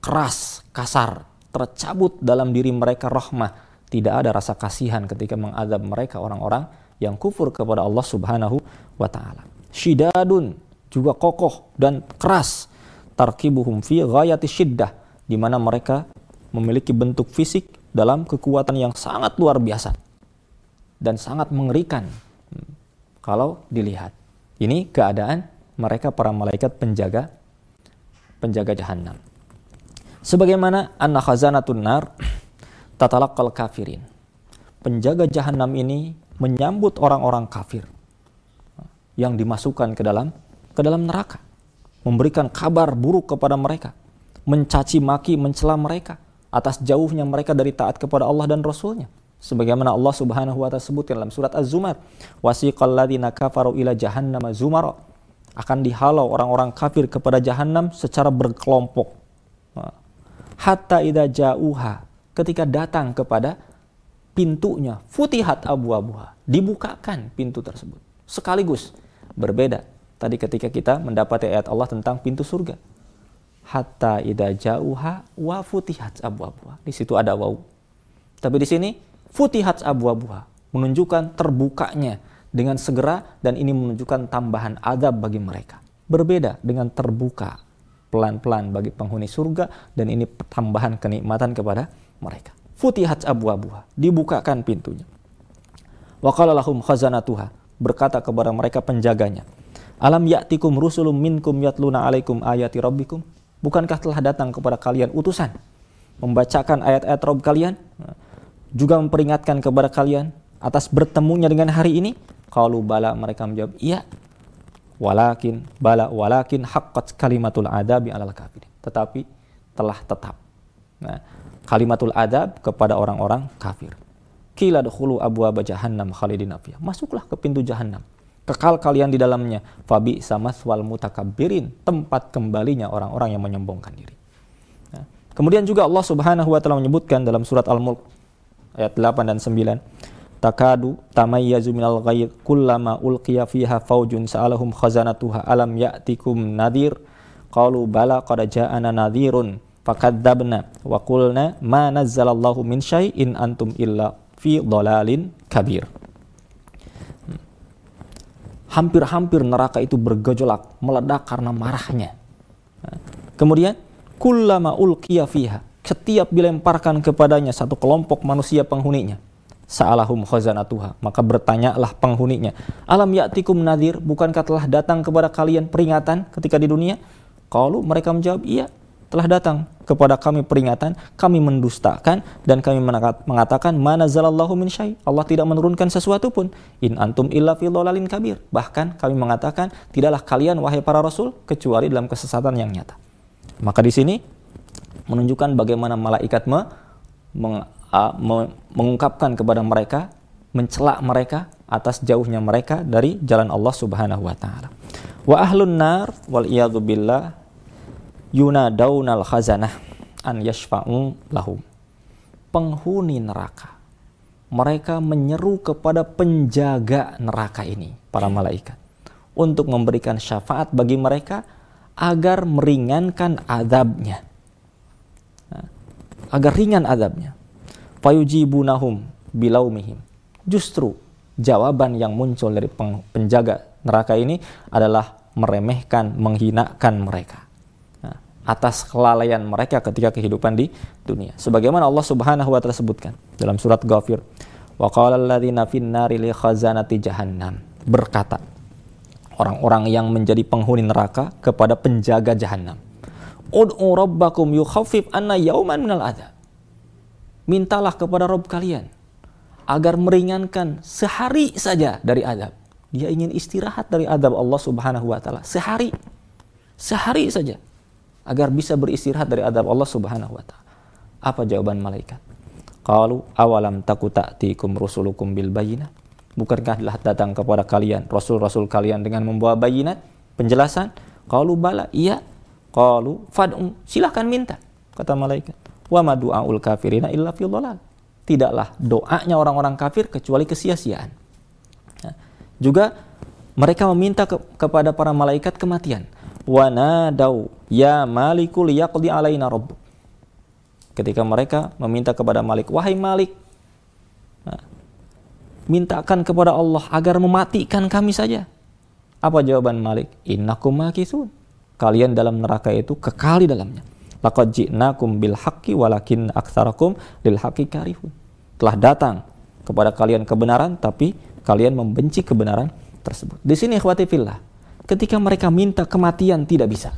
Keras kasar tercabut dalam diri mereka rahmah tidak ada rasa kasihan ketika mengadab mereka orang-orang yang kufur kepada Allah Subhanahu wa taala. Syidadun juga kokoh dan keras. Tarkibuhum fi ghayati syiddah di mana mereka memiliki bentuk fisik dalam kekuatan yang sangat luar biasa dan sangat mengerikan hmm, kalau dilihat. Ini keadaan mereka para malaikat penjaga penjaga jahanam. Sebagaimana anna khazanatun nar tatalakal kafirin. Penjaga jahanam ini menyambut orang-orang kafir yang dimasukkan ke dalam ke dalam neraka, memberikan kabar buruk kepada mereka, mencaci maki, mencela mereka atas jauhnya mereka dari taat kepada Allah dan Rasulnya. Sebagaimana Allah Subhanahu wa taala sebutkan dalam surat Az-Zumar, wasiqal ladzina kafaru ila jahannam zumara. Akan dihalau orang-orang kafir kepada jahanam secara berkelompok. Hatta idza ja'uha ketika datang kepada pintunya futihat abu-abuha dibukakan pintu tersebut. Sekaligus berbeda tadi ketika kita mendapati ayat Allah tentang pintu surga. Hatta ida jauha wa futihat abu-abuha. Di situ ada wau. Tapi di sini futihat abu-abuha menunjukkan terbukanya dengan segera dan ini menunjukkan tambahan adab bagi mereka. Berbeda dengan terbuka pelan-pelan bagi penghuni surga dan ini tambahan kenikmatan kepada mereka. Futihat abu-abuha, dibukakan pintunya. Wa qala lahum khazanatuha, berkata kepada mereka penjaganya, Alam ya'tikum rusulum minkum yatluna alaikum ayati rabbikum? Bukankah telah datang kepada kalian utusan membacakan ayat-ayat Rabb kalian? Juga memperingatkan kepada kalian atas bertemunya dengan hari ini? Kalau bala mereka menjawab, iya. Walakin bala walakin haqqat kalimatul adabi alal kafirin. Tetapi telah tetap. Nah, kalimatul adab kepada orang-orang kafir. Kila dahulu abu jahannam khalidin afiyah. Masuklah ke pintu jahannam. Kekal kalian di dalamnya. Fabi sama swal mutakabirin. Tempat kembalinya orang-orang yang menyombongkan diri. Nah, kemudian juga Allah subhanahu wa ta'ala menyebutkan dalam surat Al-Mulk. Ayat 8 dan 9. Takadu tamayyazu minal ghayr kullama ulqiya fiha faujun sa'alahum khazanatuha alam ya'tikum nadir. Qalu bala qad ja'ana nadhirun fakadzabna wa qulna ma nazzalallahu min syai'in antum illa fi dhalalin kabir. Hmm. Hampir-hampir neraka itu bergejolak, meledak karena marahnya. Kemudian kullama ulqiya fiha, setiap dilemparkan kepadanya satu kelompok manusia penghuninya, sa'alahum khazanatuha, maka bertanyalah penghuninya, alam ya'tikum nadir, bukankah telah datang kepada kalian peringatan ketika di dunia? Kalau mereka menjawab, iya, telah datang kepada kami peringatan, kami mendustakan dan kami mengatakan mana zalallahu min syai. Allah tidak menurunkan sesuatu pun. In antum illa fi dhalalin kabir. Bahkan kami mengatakan tidaklah kalian wahai para rasul kecuali dalam kesesatan yang nyata. Maka di sini menunjukkan bagaimana malaikat me, meng, uh, me, mengungkapkan kepada mereka, mencela mereka atas jauhnya mereka dari jalan Allah Subhanahu wa taala. Wa ahlun nar wal billah yunadaunal khazanah an yashfa'u lahum. Penghuni neraka. Mereka menyeru kepada penjaga neraka ini, para malaikat, untuk memberikan syafaat bagi mereka agar meringankan adabnya. Agar ringan adabnya. Fayujibunahum bilaumihim. Justru jawaban yang muncul dari penjaga neraka ini adalah meremehkan, menghinakan mereka atas kelalaian mereka ketika kehidupan di dunia. Sebagaimana Allah Subhanahu wa taala sebutkan dalam surat Ghafir. Wa qala jahannam. Berkata orang-orang yang menjadi penghuni neraka kepada penjaga jahanam. Ud'u rabbakum yukhaffif anna yauman minal adab. Mintalah kepada Rob kalian agar meringankan sehari saja dari adab. Dia ingin istirahat dari adab Allah Subhanahu wa taala sehari. Sehari saja agar bisa beristirahat dari adab Allah Subhanahu wa taala. Apa jawaban malaikat? Qalu awalam taku ta'tikum rusulukum bil bayinat? Bukankah telah datang kepada kalian rasul-rasul kalian dengan membawa bayinat, penjelasan? Qalu bala, iya. Qalu fad'u, silahkan minta, kata malaikat. Wa ma du'aul kafirina illa fi dhalal. Tidaklah doanya orang-orang kafir kecuali kesia-siaan. Nah, juga mereka meminta ke, kepada para malaikat kematian wanadau ya malikul yaqdi alaina rabbuk ketika mereka meminta kepada Malik wahai Malik mintakan kepada Allah agar mematikan kami saja. Apa jawaban Malik? Innakum makithun kalian dalam neraka itu kekal di dalamnya. Laqad ji'nakum bil haqqi walakin aktsarakum lil haqqi karihun. Telah datang kepada kalian kebenaran tapi kalian membenci kebenaran tersebut. Di sini ikhwati fillah ketika mereka minta kematian tidak bisa.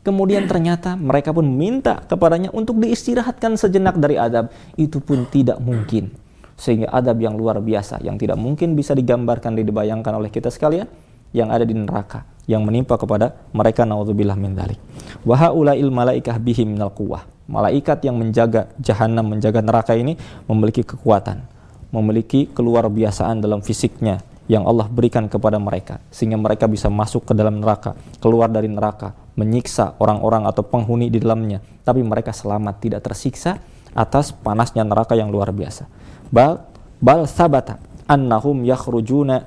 Kemudian ternyata mereka pun minta kepadanya untuk diistirahatkan sejenak dari adab. Itu pun tidak mungkin. Sehingga adab yang luar biasa, yang tidak mungkin bisa digambarkan dibayangkan oleh kita sekalian, yang ada di neraka, yang menimpa kepada mereka naudzubillah min dzalik. Wa malaikah bihim minal quwwah. Malaikat yang menjaga jahanam, menjaga neraka ini memiliki kekuatan, memiliki keluar biasaan dalam fisiknya, yang Allah berikan kepada mereka sehingga mereka bisa masuk ke dalam neraka, keluar dari neraka, menyiksa orang-orang atau penghuni di dalamnya, tapi mereka selamat tidak tersiksa atas panasnya neraka yang luar biasa. Bal bal sabata annahum yakhrujuna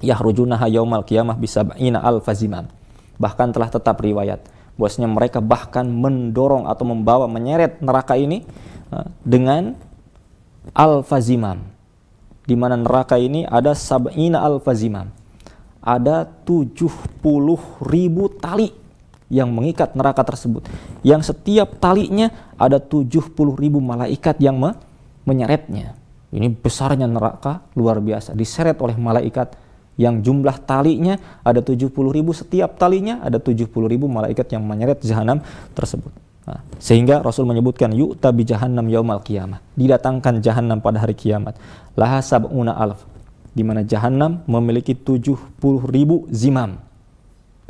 yakhrujunaha yaumal qiyamah bisab'ina alfazimam. Bahkan telah tetap riwayat bahwasanya mereka bahkan mendorong atau membawa menyeret neraka ini eh, dengan alfazimam di mana neraka ini ada sab'ina al-fazimam. Ada 70 ribu tali yang mengikat neraka tersebut. Yang setiap talinya ada 70 ribu malaikat yang me menyeretnya. Ini besarnya neraka luar biasa. Diseret oleh malaikat yang jumlah talinya ada 70 ribu. Setiap talinya ada 70 ribu malaikat yang menyeret jahanam tersebut. Nah, sehingga Rasul menyebutkan yuk tabi jahannam yaumal kiamat. Didatangkan jahannam pada hari kiamat. Laha sab'una alf. Di mana jahannam memiliki 70 ribu zimam.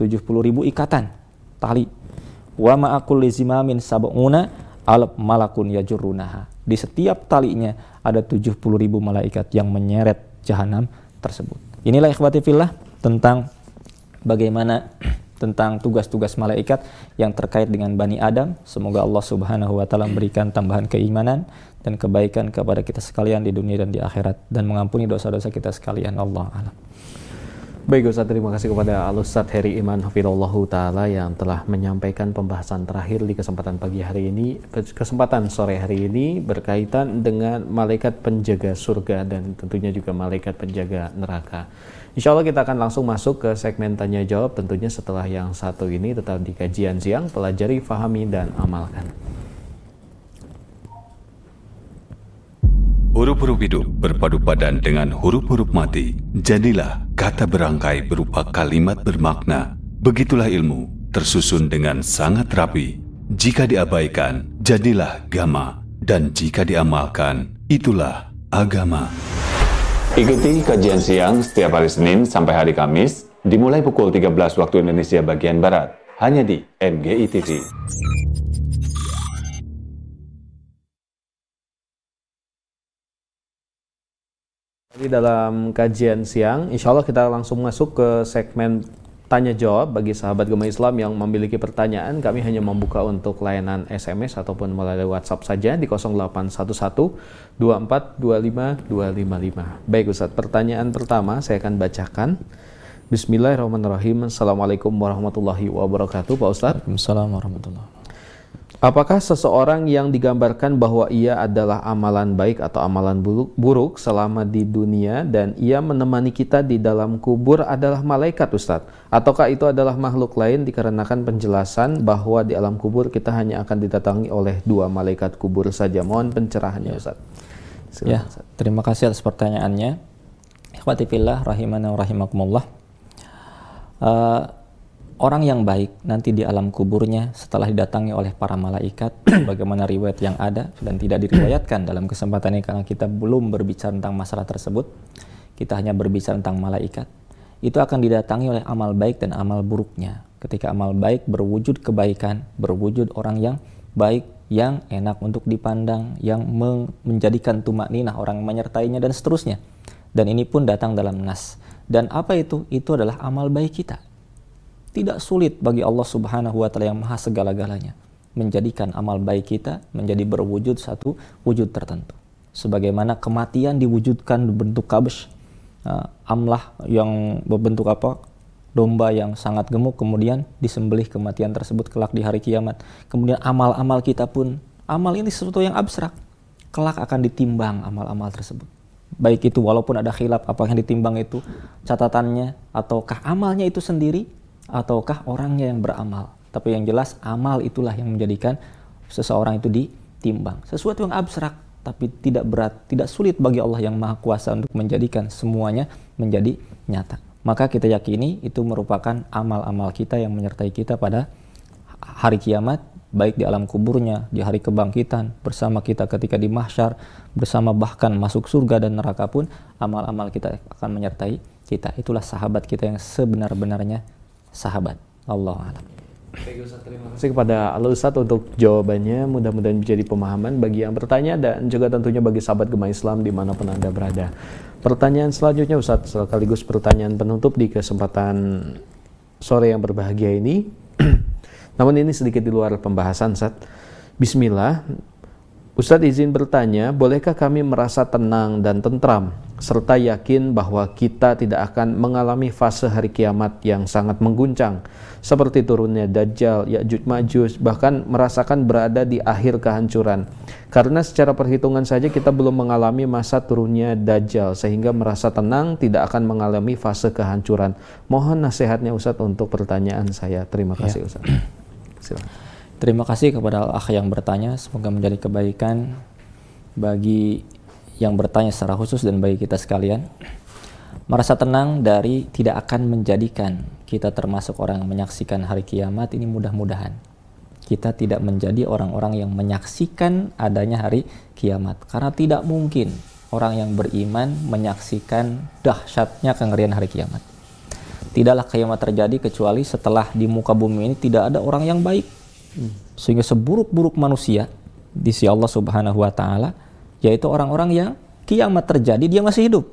70 ribu ikatan tali. Wa ma'akul zimamin sab'una alf malakun yajurrunaha. Di setiap talinya ada 70 ribu malaikat yang menyeret jahanam tersebut. Inilah ikhwati fillah tentang bagaimana tentang tugas-tugas malaikat yang terkait dengan Bani Adam. Semoga Allah Subhanahu wa taala memberikan tambahan keimanan dan kebaikan kepada kita sekalian di dunia dan di akhirat dan mengampuni dosa-dosa kita sekalian. Allah alam. Baik Ustaz, terima kasih kepada Al Ustaz Heri Iman Hafidullah Ta'ala yang telah menyampaikan pembahasan terakhir di kesempatan pagi hari ini, kesempatan sore hari ini berkaitan dengan malaikat penjaga surga dan tentunya juga malaikat penjaga neraka. Insya Allah kita akan langsung masuk ke segmen tanya jawab tentunya setelah yang satu ini tetap di kajian siang, pelajari, fahami, dan amalkan. Huruf-huruf hidup berpadu padan dengan huruf-huruf mati. Jadilah kata berangkai berupa kalimat bermakna. Begitulah ilmu, tersusun dengan sangat rapi. Jika diabaikan, jadilah gama. Dan jika diamalkan, itulah agama. Ikuti kajian siang setiap hari Senin sampai hari Kamis, dimulai pukul 13 waktu Indonesia bagian Barat, hanya di MGI TV. Di dalam kajian siang, insya Allah kita langsung masuk ke segmen tanya jawab bagi sahabat gemah Islam yang memiliki pertanyaan. Kami hanya membuka untuk layanan SMS ataupun melalui WhatsApp saja di 0811 2425 255. Baik Ustaz, pertanyaan pertama saya akan bacakan. Bismillahirrahmanirrahim. Assalamualaikum warahmatullahi wabarakatuh, Pak Ustadz. Assalamualaikum warahmatullahi wabarakatuh. Apakah seseorang yang digambarkan bahwa ia adalah amalan baik atau amalan buruk selama di dunia dan ia menemani kita di dalam kubur adalah malaikat Ustadz? Ataukah itu adalah makhluk lain dikarenakan penjelasan bahwa di alam kubur kita hanya akan didatangi oleh dua malaikat kubur saja? Mohon pencerahannya Ustadz. ya, terima kasih atas pertanyaannya. Ikhwatifillah rahimana rahimakumullah. Uh, orang yang baik nanti di alam kuburnya setelah didatangi oleh para malaikat bagaimana riwayat yang ada dan tidak diriwayatkan dalam kesempatan ini karena kita belum berbicara tentang masalah tersebut. Kita hanya berbicara tentang malaikat. Itu akan didatangi oleh amal baik dan amal buruknya. Ketika amal baik berwujud kebaikan berwujud orang yang baik yang enak untuk dipandang yang menjadikan tumak ninah orang menyertainya dan seterusnya. Dan ini pun datang dalam nas. Dan apa itu? Itu adalah amal baik kita tidak sulit bagi Allah Subhanahu wa taala yang maha segala-galanya menjadikan amal baik kita menjadi berwujud satu wujud tertentu. Sebagaimana kematian diwujudkan berbentuk kabsh, uh, amlah yang berbentuk apa? domba yang sangat gemuk kemudian disembelih kematian tersebut kelak di hari kiamat. Kemudian amal-amal kita pun amal ini sesuatu yang abstrak. Kelak akan ditimbang amal-amal tersebut. Baik itu walaupun ada khilaf apakah yang ditimbang itu catatannya ataukah amalnya itu sendiri ataukah orangnya yang beramal. Tapi yang jelas amal itulah yang menjadikan seseorang itu ditimbang. Sesuatu yang abstrak tapi tidak berat, tidak sulit bagi Allah yang Maha Kuasa untuk menjadikan semuanya menjadi nyata. Maka kita yakini itu merupakan amal-amal kita yang menyertai kita pada hari kiamat, baik di alam kuburnya, di hari kebangkitan, bersama kita ketika di mahsyar, bersama bahkan masuk surga dan neraka pun amal-amal kita akan menyertai kita. Itulah sahabat kita yang sebenar-benarnya sahabat. Allah alam. terima kasih kepada Al Ustaz untuk jawabannya. Mudah-mudahan menjadi pemahaman bagi yang bertanya dan juga tentunya bagi sahabat gemah Islam di mana pun Anda berada. Pertanyaan selanjutnya Ustaz, sekaligus pertanyaan penutup di kesempatan sore yang berbahagia ini. Namun ini sedikit di luar pembahasan Ustaz. Bismillah, Ustadz izin bertanya, bolehkah kami merasa tenang dan tentram serta yakin bahwa kita tidak akan mengalami fase hari kiamat yang sangat mengguncang seperti turunnya Dajjal, Ya'juj Ma'juj, bahkan merasakan berada di akhir kehancuran. Karena secara perhitungan saja kita belum mengalami masa turunnya Dajjal sehingga merasa tenang tidak akan mengalami fase kehancuran. Mohon nasihatnya Ustadz untuk pertanyaan saya. Terima kasih ya. Ustadz. Silakan. Terima kasih kepada al-akh yang bertanya. Semoga menjadi kebaikan bagi yang bertanya secara khusus dan bagi kita sekalian. Merasa tenang dari tidak akan menjadikan kita termasuk orang yang menyaksikan hari kiamat ini mudah-mudahan. Kita tidak menjadi orang-orang yang menyaksikan adanya hari kiamat. Karena tidak mungkin orang yang beriman menyaksikan dahsyatnya kengerian hari kiamat. Tidaklah kiamat terjadi kecuali setelah di muka bumi ini tidak ada orang yang baik sehingga seburuk-buruk manusia di sisi Allah Subhanahu wa taala yaitu orang-orang yang kiamat terjadi dia masih hidup.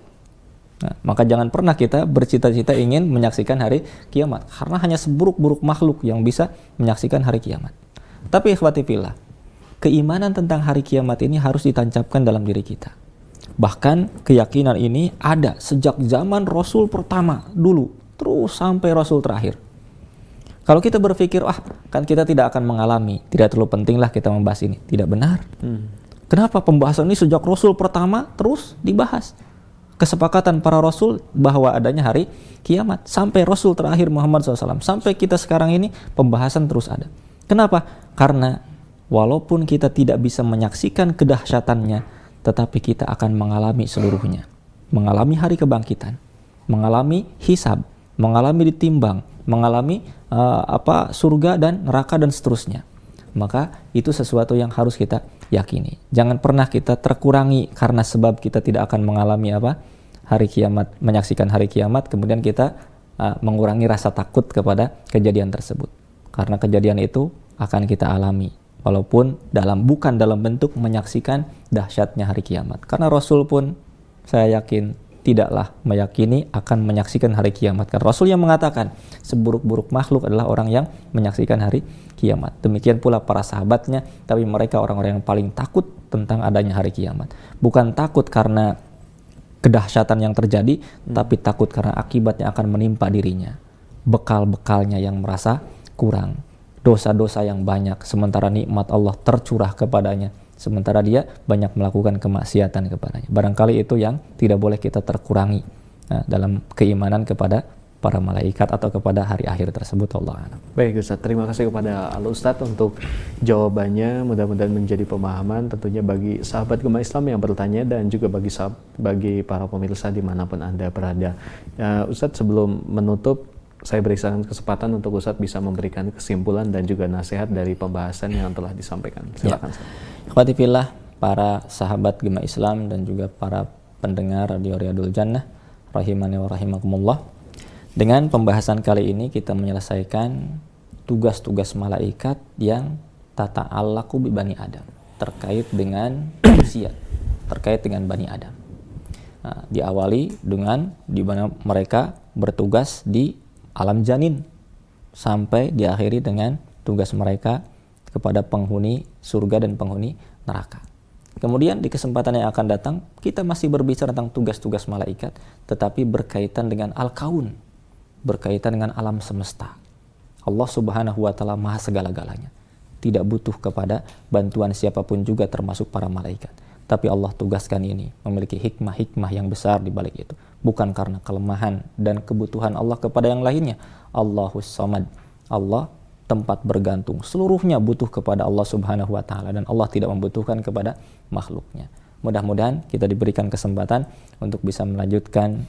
Nah, maka jangan pernah kita bercita-cita ingin menyaksikan hari kiamat karena hanya seburuk-buruk makhluk yang bisa menyaksikan hari kiamat. Tapi ikhwati keimanan tentang hari kiamat ini harus ditancapkan dalam diri kita. Bahkan keyakinan ini ada sejak zaman Rasul pertama dulu terus sampai Rasul terakhir. Kalau kita berpikir, ah kan kita tidak akan mengalami, tidak terlalu pentinglah kita membahas ini. Tidak benar. Hmm. Kenapa pembahasan ini sejak Rasul pertama terus dibahas? Kesepakatan para Rasul bahwa adanya hari kiamat. Sampai Rasul terakhir Muhammad SAW. Sampai kita sekarang ini pembahasan terus ada. Kenapa? Karena walaupun kita tidak bisa menyaksikan kedahsyatannya, tetapi kita akan mengalami seluruhnya. Mengalami hari kebangkitan, mengalami hisab, mengalami ditimbang, mengalami uh, apa surga dan neraka dan seterusnya. Maka itu sesuatu yang harus kita yakini. Jangan pernah kita terkurangi karena sebab kita tidak akan mengalami apa? hari kiamat, menyaksikan hari kiamat kemudian kita uh, mengurangi rasa takut kepada kejadian tersebut. Karena kejadian itu akan kita alami walaupun dalam bukan dalam bentuk menyaksikan dahsyatnya hari kiamat. Karena Rasul pun saya yakin tidaklah meyakini akan menyaksikan hari kiamat. Karena Rasul yang mengatakan seburuk-buruk makhluk adalah orang yang menyaksikan hari kiamat. Demikian pula para sahabatnya, tapi mereka orang-orang yang paling takut tentang adanya hari kiamat. Bukan takut karena kedahsyatan yang terjadi, hmm. tapi takut karena akibatnya akan menimpa dirinya. Bekal-bekalnya yang merasa kurang, dosa-dosa yang banyak, sementara nikmat Allah tercurah kepadanya sementara dia banyak melakukan kemaksiatan kepadanya. Barangkali itu yang tidak boleh kita terkurangi nah, dalam keimanan kepada para malaikat atau kepada hari akhir tersebut Allah Baik Ustaz, terima kasih kepada Al Ustaz untuk jawabannya. Mudah-mudahan menjadi pemahaman tentunya bagi sahabat gemah Islam yang bertanya dan juga bagi bagi para pemirsa di mana pun Anda berada. Ya, Ustadz sebelum menutup saya berikan kesempatan untuk Ustadz bisa memberikan kesimpulan dan juga nasihat dari pembahasan yang telah disampaikan. Silakan. Ya. Khawatibillah para sahabat Gema Islam dan juga para pendengar Radio Riyadul Jannah rahimani wa rahimakumullah. Dengan pembahasan kali ini kita menyelesaikan tugas-tugas malaikat yang tata alaku Bani Adam terkait dengan manusia, terkait dengan Bani Adam. Nah, diawali dengan di mana mereka bertugas di alam janin sampai diakhiri dengan tugas mereka kepada penghuni surga dan penghuni neraka. Kemudian di kesempatan yang akan datang, kita masih berbicara tentang tugas-tugas malaikat, tetapi berkaitan dengan al-kaun, berkaitan dengan alam semesta. Allah subhanahu wa ta'ala maha segala-galanya. Tidak butuh kepada bantuan siapa pun juga termasuk para malaikat. Tapi Allah tugaskan ini, memiliki hikmah-hikmah yang besar di balik itu. Bukan karena kelemahan dan kebutuhan Allah kepada yang lainnya. Allahus samad. Allah tempat bergantung. Seluruhnya butuh kepada Allah Subhanahu wa taala dan Allah tidak membutuhkan kepada makhluknya. Mudah-mudahan kita diberikan kesempatan untuk bisa melanjutkan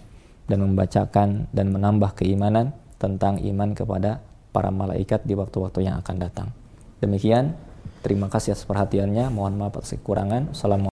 dan membacakan dan menambah keimanan tentang iman kepada para malaikat di waktu-waktu yang akan datang. Demikian, terima kasih atas perhatiannya. Mohon maaf atas kekurangan. Assalamualaikum